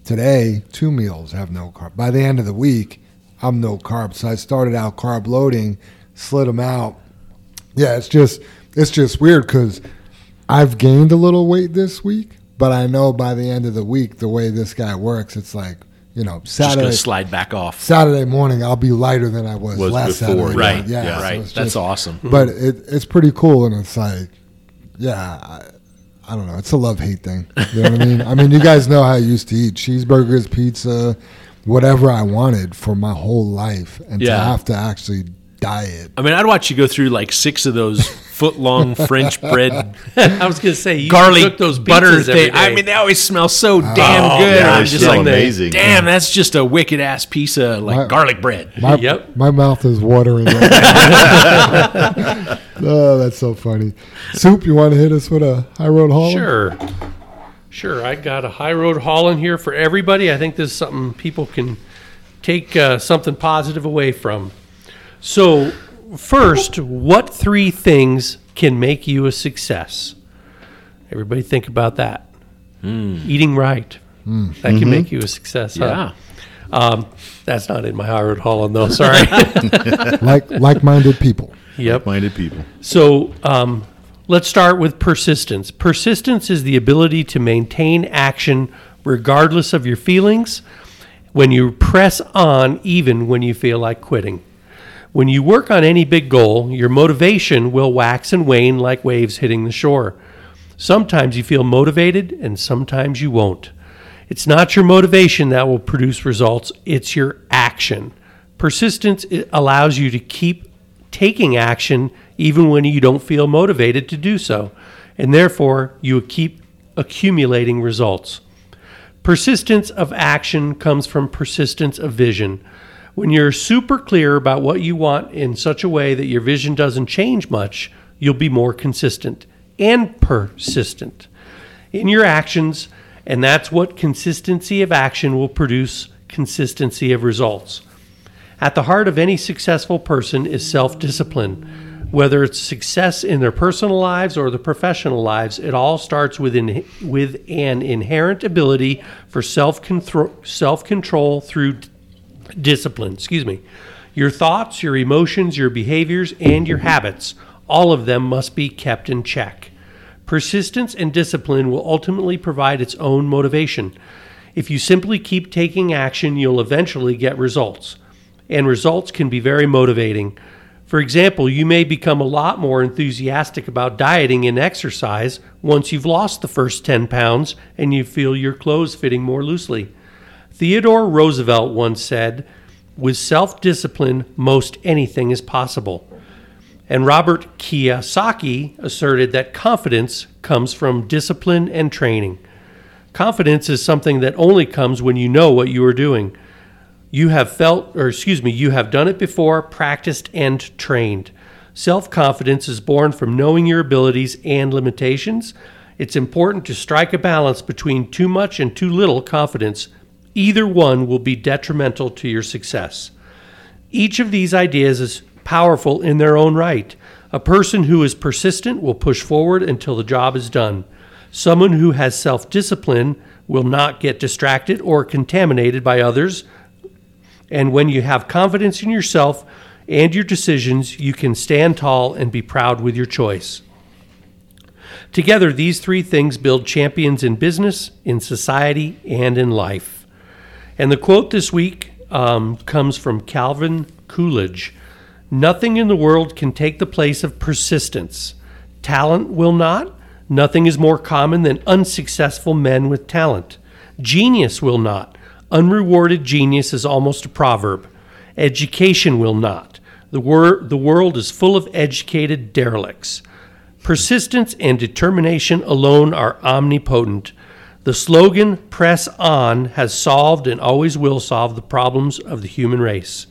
Today two meals have no carb. By the end of the week, I'm no carbs. So I started out carb loading, slid them out. Yeah, it's just it's just weird because I've gained a little weight this week, but I know by the end of the week the way this guy works, it's like you know Saturday. gonna slide back off. Saturday morning, I'll be lighter than I was, Was last before, Saturday. Right. Yeah. yeah, so right. That's awesome. But it, it's pretty cool, and it's like, yeah, I, I don't know. It's a love hate thing. You know what I mean? *laughs* I mean, you guys know how I used to eat cheeseburgers, pizza, whatever I wanted for my whole life, and to have to actually diet. I mean, I'd watch you go through like six of those *laughs* foot long French bread *laughs* I was gonna say you *laughs* garlic cook those butter pizzas every thing. I mean, they always smell so damn Oh, good. yeah, I'm just like, amazing. damn, that's just a wicked ass piece of like My- garlic bread. My, Yep. my mouth is watering. right *laughs* oh, that's so funny. Soup, you want to hit us with a high road haul? Sure. Sure, I got a high road haul in here for everybody. I think this is something people can take uh, something positive away from. So, first, what three things can make you a success? Everybody think about that. Eating right. That can make you a success. huh? Yeah. Um, that's not in my high road hauling though. Sorry. *laughs* like like-minded people. yep. Minded people. So um, let's start with persistence. Persistence is the ability to maintain action regardless of your feelings when you press on, even when you feel like quitting. When you work on any big goal, your motivation will wax and wane like waves hitting the shore. Sometimes you feel motivated, and sometimes you won't. It's not your motivation that will produce results, it's your action. Persistence allows you to keep taking action even when you don't feel motivated to do so, and therefore you keep accumulating results. Persistence of action comes from persistence of vision. When you're super clear about what you want in such a way that your vision doesn't change much, you'll be more consistent and persistent in your actions, and that's what consistency of action will produce consistency of results. At the heart of any successful person is self discipline. Whether it's success in their personal lives or the professional lives, it all starts with, in, with an inherent ability for self control through discipline. Excuse me. Your thoughts, your emotions, your behaviors, and your habits, all of them must be kept in check. Persistence and discipline will ultimately provide its own motivation. If you simply keep taking action, you'll eventually get results. And results can be very motivating. For example, you may become a lot more enthusiastic about dieting and exercise once you've lost the first 10 pounds and you feel your clothes fitting more loosely. Theodore Roosevelt once said, With self discipline, most anything is possible. And Robert Kiyosaki asserted that confidence comes from discipline and training. Confidence is something that only comes when you know what you are doing. You have felt, or excuse me, you have done it before, practiced, and trained. Self confidence is born from knowing your abilities and limitations. It's important to strike a balance between too much and too little confidence. Either one will be detrimental to your success. Each of these ideas is powerful in their own right. A person who is persistent will push forward until the job is done. Someone who has self discipline will not get distracted or contaminated by others. And when you have confidence in yourself and your decisions, you can stand tall and be proud with your choice. Together, these three things build champions in business, in society, and in life. And the quote this week um, comes from Calvin Coolidge Nothing in the world can take the place of persistence. Talent will not. Nothing is more common than unsuccessful men with talent. Genius will not. Unrewarded genius is almost a proverb. Education will not. The, wor- the world is full of educated derelicts. Persistence and determination alone are omnipotent. The slogan, Press On, has solved and always will solve the problems of the human race.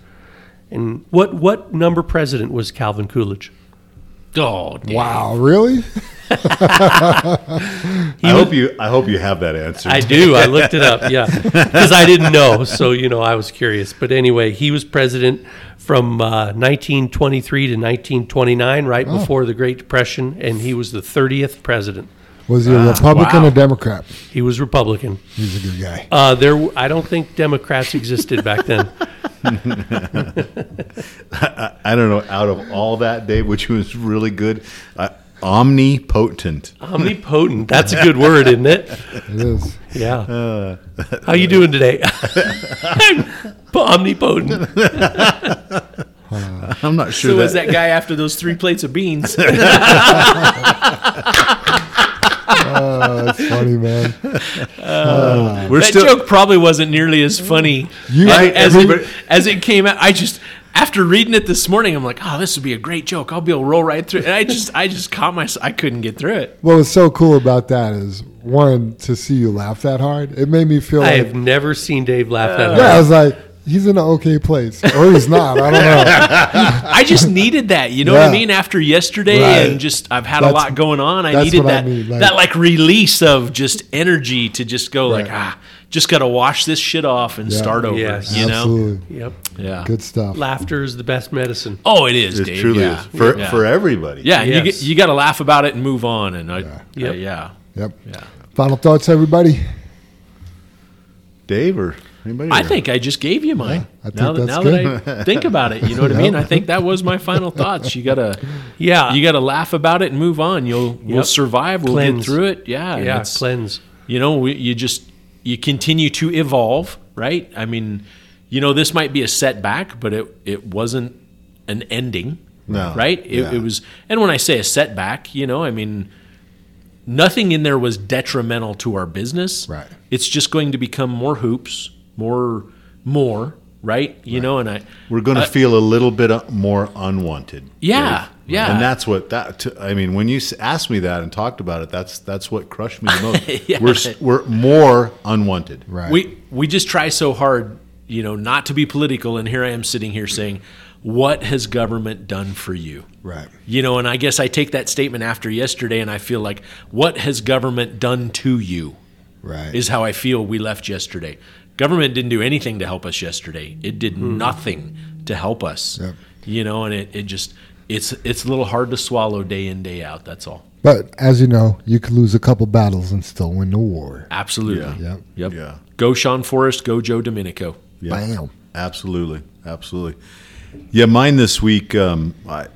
And what, what number president was Calvin Coolidge? Oh, damn. Wow, really? I hope you. I hope you have that answer. I do. I looked it up. Yeah, *laughs* because I didn't know, so you know I was curious. But anyway, he was president from uh, 1923 to 1929, right before the Great Depression, and he was the 30th president. Was he a Republican wow. or Democrat? He was Republican. He's a good guy. Uh, there, I don't think Democrats existed back then. *laughs* I don't know. Out of all that, Dave, which was really good, uh, omnipotent. Omnipotent. That's a *laughs* good word, isn't it? It is. Yeah. How you doing today? *laughs* I'm omnipotent. I'm not sure So that, was that guy after those three plates of beans? Oh, *laughs* that's funny, man. Uh, we're that still. joke probably wasn't nearly as funny You- as, Right, as, it, as it came out. I just after reading it this morning, I'm like, oh, this would be a great joke. I'll be able to roll right through. it. And I just, I just caught myself. I couldn't get through it. What was so cool about that is one to see you laugh that hard. It made me feel I like have never seen Dave laugh that hard. yeah. I was like, he's in an okay place, or he's not. I don't know. *laughs* I just needed that. You know what I mean? After yesterday, Right. and just I've had a lot going on. I needed what I that mean, like- that like release of just energy to just go like ah, just got to wash this shit off and Yeah. start over. Yes. You know? Absolutely, Yep. Yeah. good stuff. Laughter is the best medicine. Oh, it is. It Dave. truly yeah. is for yeah. for everybody. Yeah, you Yes. get, you got to laugh about it and move on. And I, Yeah. yeah, Yep. yeah, Yep. yeah. Final thoughts, everybody. Dave or anybody? I or- think I just gave you mine. I think now that, that's now that I *laughs* think about it, you know what I mean. I think that was my final *laughs* thoughts. You gotta, Yeah. you gotta laugh about it and move on. You'll, we'll Yep. survive. We'll Cleanse. get through it. Yeah, yeah. it's- Cleanse. you know, we, you just you continue to evolve, right? I mean, you know, this might be a setback, but it it wasn't an ending, No. right? It, Yeah. it was, and when I say a setback, you know, I mean, nothing in there was detrimental to our business. Right. It's just going to become more hoops, more, more, right? You know, and I, We're going to Uh, feel a little bit uh, more unwanted. Yeah, Dave. yeah. And that's what that. I mean, when you asked me that and talked about it, that's that's what crushed me the most. *laughs* Yeah. We're we're more unwanted. Right. We we just try so hard, you know, not to be political, and here I am sitting here saying, "What has government done for you?" Right. You know, and I guess I take that statement after yesterday, and I feel like, "What has government done to you?" Right. Is how I feel. We left yesterday. Government didn't do anything to help us yesterday. It did nothing to help us. Yep. You know, and it, it just it's it's a little hard to swallow day in day out. That's all. But as you know, you could lose a couple battles and still win the war. Absolutely. Yep. Yep. Yeah. Go Sean Forrest. Go Joe Domenico. Yeah. Bam. Absolutely, absolutely. Yeah, mine this week. Um, I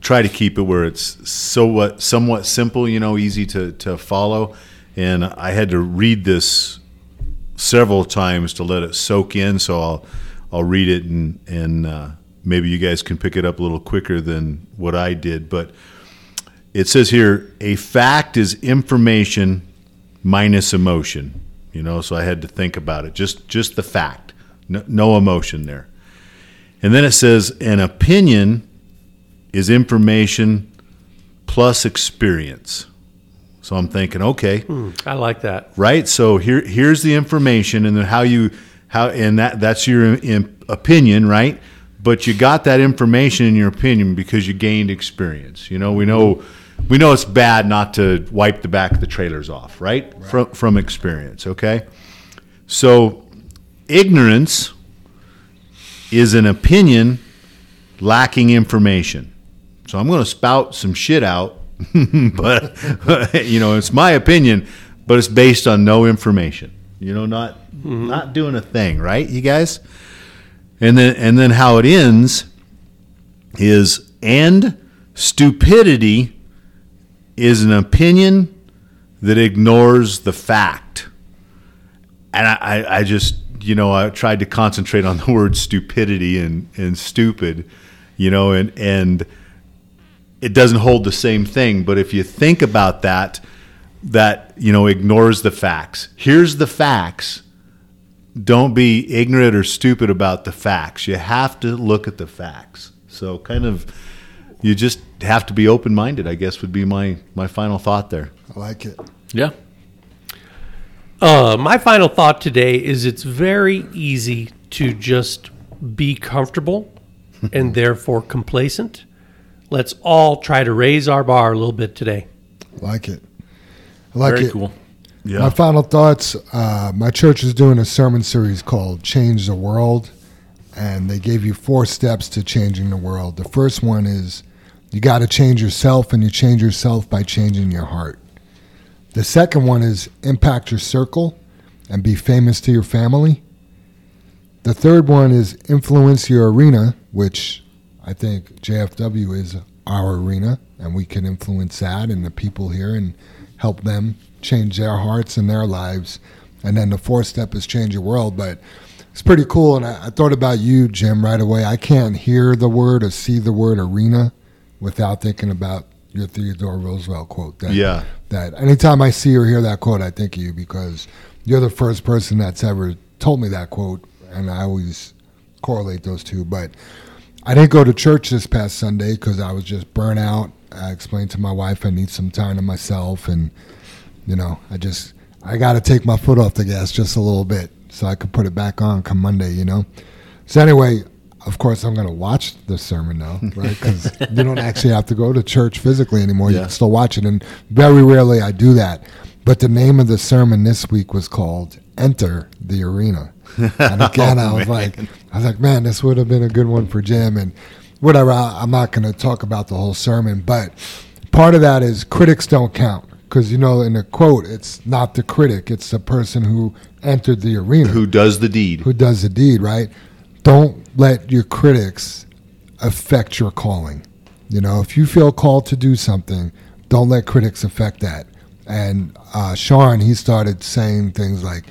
try to keep it where it's so what somewhat simple, you know, easy to to follow. And I had to read this several times to let it soak in. So I'll I'll read it and and uh, maybe you guys can pick it up a little quicker than what I did. But it says here, a fact is information minus emotion. You know, so I had to think about it. Just just the fact, no, no emotion there. And then it says an opinion is information plus experience. So I'm thinking, okay, hmm, I like that. right? So here here's the information, and then how you how and that that's your im- opinion, right? But you got that information in your opinion because you gained experience. You know, we know we know it's bad not to wipe the back of the trailers off, right? From from experience, okay? So ignorance is an opinion lacking information. So I'm going to spout some shit out, *laughs* but *laughs* you know, it's my opinion, but it's based on no information. You know, not mm-hmm. not doing a thing, right? You guys? And then and then how it ends is and stupidity is an opinion that ignores the fact. And I, I, I just, you know, I tried to concentrate on the word stupidity and, and stupid, you know, and, and it doesn't hold the same thing. But if you think about that, that, you know, ignores the facts. Here's the facts. Don't be ignorant or stupid about the facts. You have to look at the facts. So kind of, you just have to be open minded, I guess would be my, my final thought there. I like it. Yeah. Uh, my final thought today is it's very easy to just be comfortable and *laughs* therefore complacent. Let's all try to raise our bar a little bit today. Like it. I like Very it. cool. Yeah. My final thoughts. Uh, my church is doing a sermon series called "Change the World," and they gave you four steps to changing the world. The first one is you got to change yourself, and you change yourself by changing your heart. The second one is impact your circle and be famous to your family. The third one is influence your arena, which I think JFW is our arena, and we can influence that and the people here and help them change their hearts and their lives. And then the fourth step is change your world. But it's pretty cool. And I, I thought about you, Jim, right away. I can't hear the word or see the word arena without thinking about your Theodore Roosevelt quote. That, Yeah. That anytime I see or hear that quote, I think of you because you're the first person that's ever told me that quote. And I always correlate those two. But I didn't go to church this past Sunday because I was just burnt out. I explained to my wife I need some time to myself, and you know, I just I got to take my foot off the gas just a little bit. so I could put it back on come Monday. You know. So anyway, of course, I'm going to watch the sermon now, *laughs* right? Because you don't actually have to go to church physically anymore. You can still watch it, and very rarely I do that. But the name of the sermon this week was called "Enter the Arena," and *laughs* again, I was like, I was like, man, this would have been a good one for Jim, and whatever. I, I'm not going to talk about the whole sermon, but part of that is critics don't count. Because you know, in the quote, it's not the critic; it's the person who entered the arena Who does the deed? who does the deed, right? Don't let your critics affect your calling. You know, if you feel called to do something, don't let critics affect that. And uh, Sean, he started saying things like,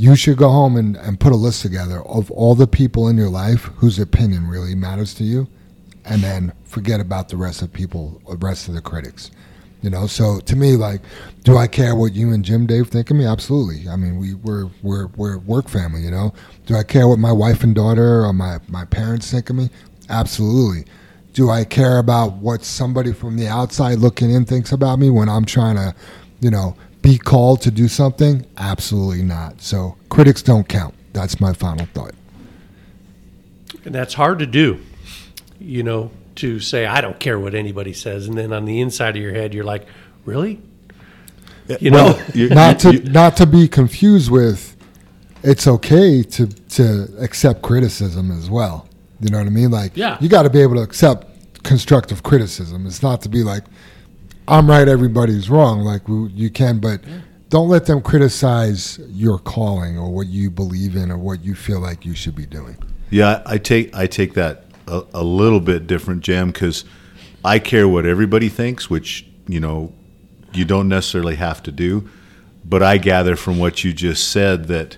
you should go home and, and put a list together of all the people in your life whose opinion really matters to you, and then forget about the rest of people, the rest of the critics. You know, so to me, like, do I care what you and Jim Dave think of me? Absolutely. I mean, we we're we're we're work family. You know, do I care what my wife and daughter or my my parents think of me? Absolutely. Do I care about what somebody from the outside looking in thinks about me when I'm trying to, you know, be called to do something? Absolutely not. So critics don't count. That's my final thought. And that's hard to do, you know, to say, I don't care what anybody says. And then on the inside of your head, you're like, really? You know, Well, you- not you- to not to be confused with it's okay to to accept criticism as well. You know what I mean? Like Yeah. you got to be able to accept constructive criticism. It's not to be like I'm right, everybody's wrong. Like you can, but don't let them criticize your calling or what you believe in or what you feel like you should be doing. Yeah, I take I take that a, a little bit different, Jam, because I care what everybody thinks, which you know you don't necessarily have to do. But I gather from what you just said that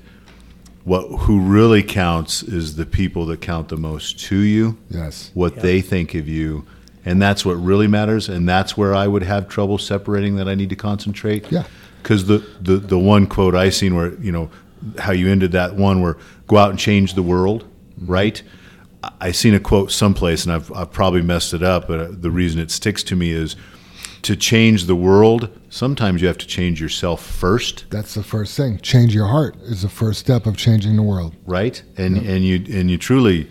what who really counts is the people that count the most to you, Yes. what they think of you, and that's what really matters. And that's where I would have trouble separating that I need to concentrate. Yeah. Because the, the the one quote I seen where you know how you ended that one where go out and change the world, right? I- seen a quote someplace, and I've I've probably messed it up, but uh, the reason it sticks to me is to change the world. Sometimes you have to change yourself first, That's the first thing. Change your heart is the first step of changing the world. right? And and you and you truly,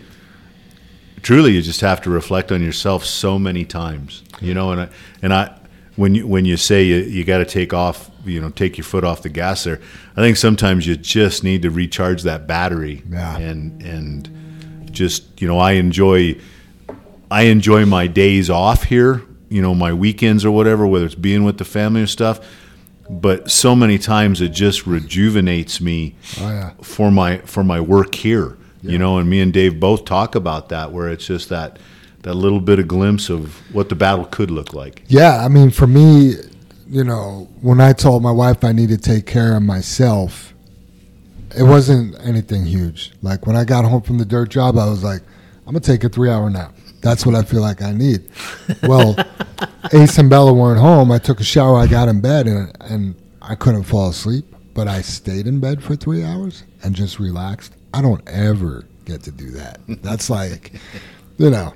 truly, you just have to reflect on yourself so many times, you know. And I and I when you when you say you, you got to take off, you know, take your foot off the gas there. I think sometimes you just need to recharge that battery, Yeah. and and just you know, I enjoy I enjoy my days off here, you know, my weekends or whatever, whether it's being with the family or stuff. But so many times it just rejuvenates me Oh yeah. for my for my work here. You know, and me and Dave both talk about that, where it's just that that little bit of glimpse of what the battle could look like. Yeah, I mean, for me, you know, when I told my wife I need to take care of myself, it wasn't anything huge. Like when I got home from the dirt job, I was like, I'm gonna take a three hour nap. That's what I feel like I need. *laughs* Well, Ace and Bella weren't home. I took a shower. I got in bed, and and I couldn't fall asleep. But I stayed in bed for three hours and just relaxed. I don't ever get to do that. That's like, you know,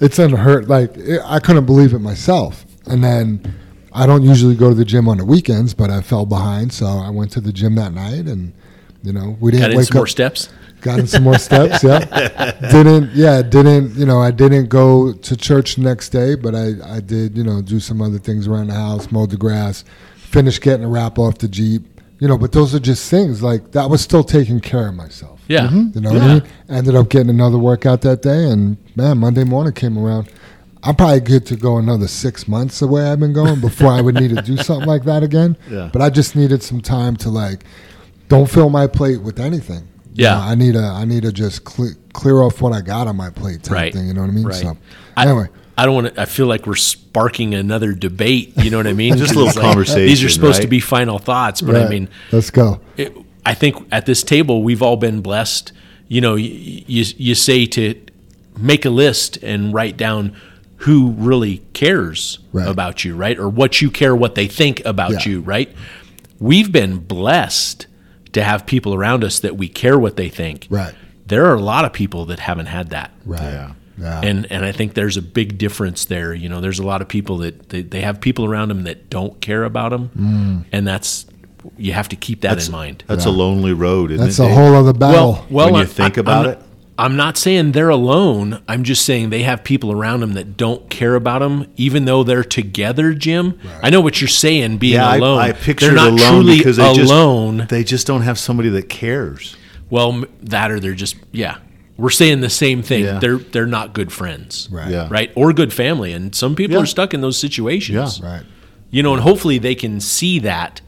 it's unheard. Like it, I couldn't believe it myself. And then I don't usually go to the gym on the weekends, but I fell behind, so I went to the gym that night, and you know we didn't Got in wake some up. more steps. Got in some more steps. Yeah, *laughs* didn't. Yeah, didn't. You know, I didn't go to church the next day, but I I did. You know, do some other things around the house, mowed the grass, finished getting a wrap off the jeep. You know, but those are just things like that was still taking care of myself. Yeah. Mm-hmm. You know what I mean? Ended up getting another workout that day, and man, Monday morning came around. I'm probably good to go another six months the way I've been going before I would need to do *laughs* something like that again. Yeah. But I just needed some time to like, don't fill my plate with anything. You Yeah. know, I need to I need to just cle- clear off what I got on my plate type Right. thing. You know what I mean? Right. So I- anyway, I don't want to. I feel like we're sparking another debate. You know what I mean? *laughs* Just a little It's like, conversation, These are supposed to be final thoughts, but I mean, let's go. it, I think at this table we've all been blessed. You know, you, you you say to make a list and write down who really cares Right. about you, right? Or what you care, what they think about Yeah. you, right? We've been blessed to have people around us that we care what they think. Right. There are a lot of people that haven't had that. Right. Yeah. Yeah. And and I think there's a big difference there. You know, there's a lot of people that they, they have people around them that don't care about them, Mm. and that's you have to keep that That's in mind. That's a lonely road. Isn't That's it, a Dave? whole other battle. Well, well, When you I- think I- about I'm, it. I'm not saying they're alone. I'm just saying they have people around them that don't care about them, even though they're together. Jim, I know what you're saying. Being yeah, alone, I, I picture they're it not alone truly because they alone. just they just don't have somebody that cares. well, that or they're just yeah. We're saying the same thing. Yeah. They're they're not good friends, Right. Yeah. right, or good family. And some people Yeah. are stuck in those situations, Yeah. right. You know, and hopefully they can see that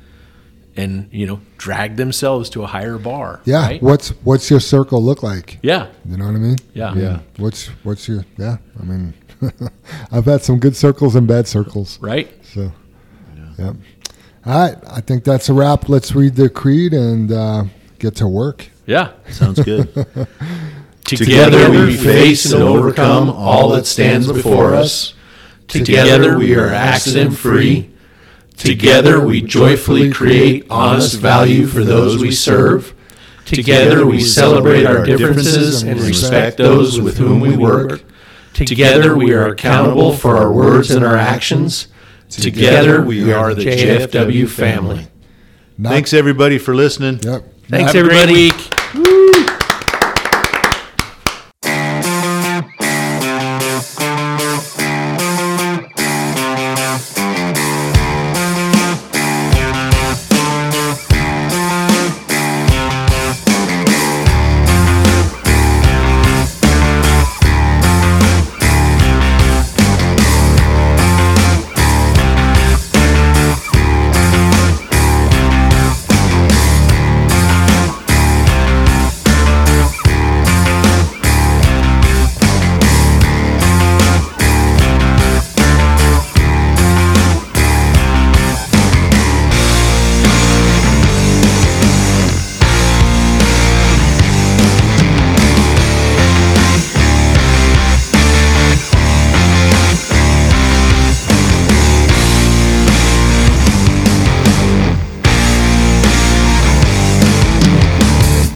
and you know drag themselves to a higher bar. Yeah. right? What's what's your circle look like? yeah, You know what I mean? yeah, Yeah. What's what's your yeah? I mean, *laughs* I've had some good circles and bad circles. right. So, yeah. All right. I think that's a wrap. Let's read the creed and uh, get to work. Yeah. Sounds good. *laughs* Together we face and overcome all that stands before us. Together we are accident free. Together we joyfully create honest value for those we serve. Together we celebrate our differences and respect those with whom we work. Together we are accountable for our words and our actions. Together we are the JFW family. Thanks everybody for listening. Yep. Thanks, Have a great everybody. week.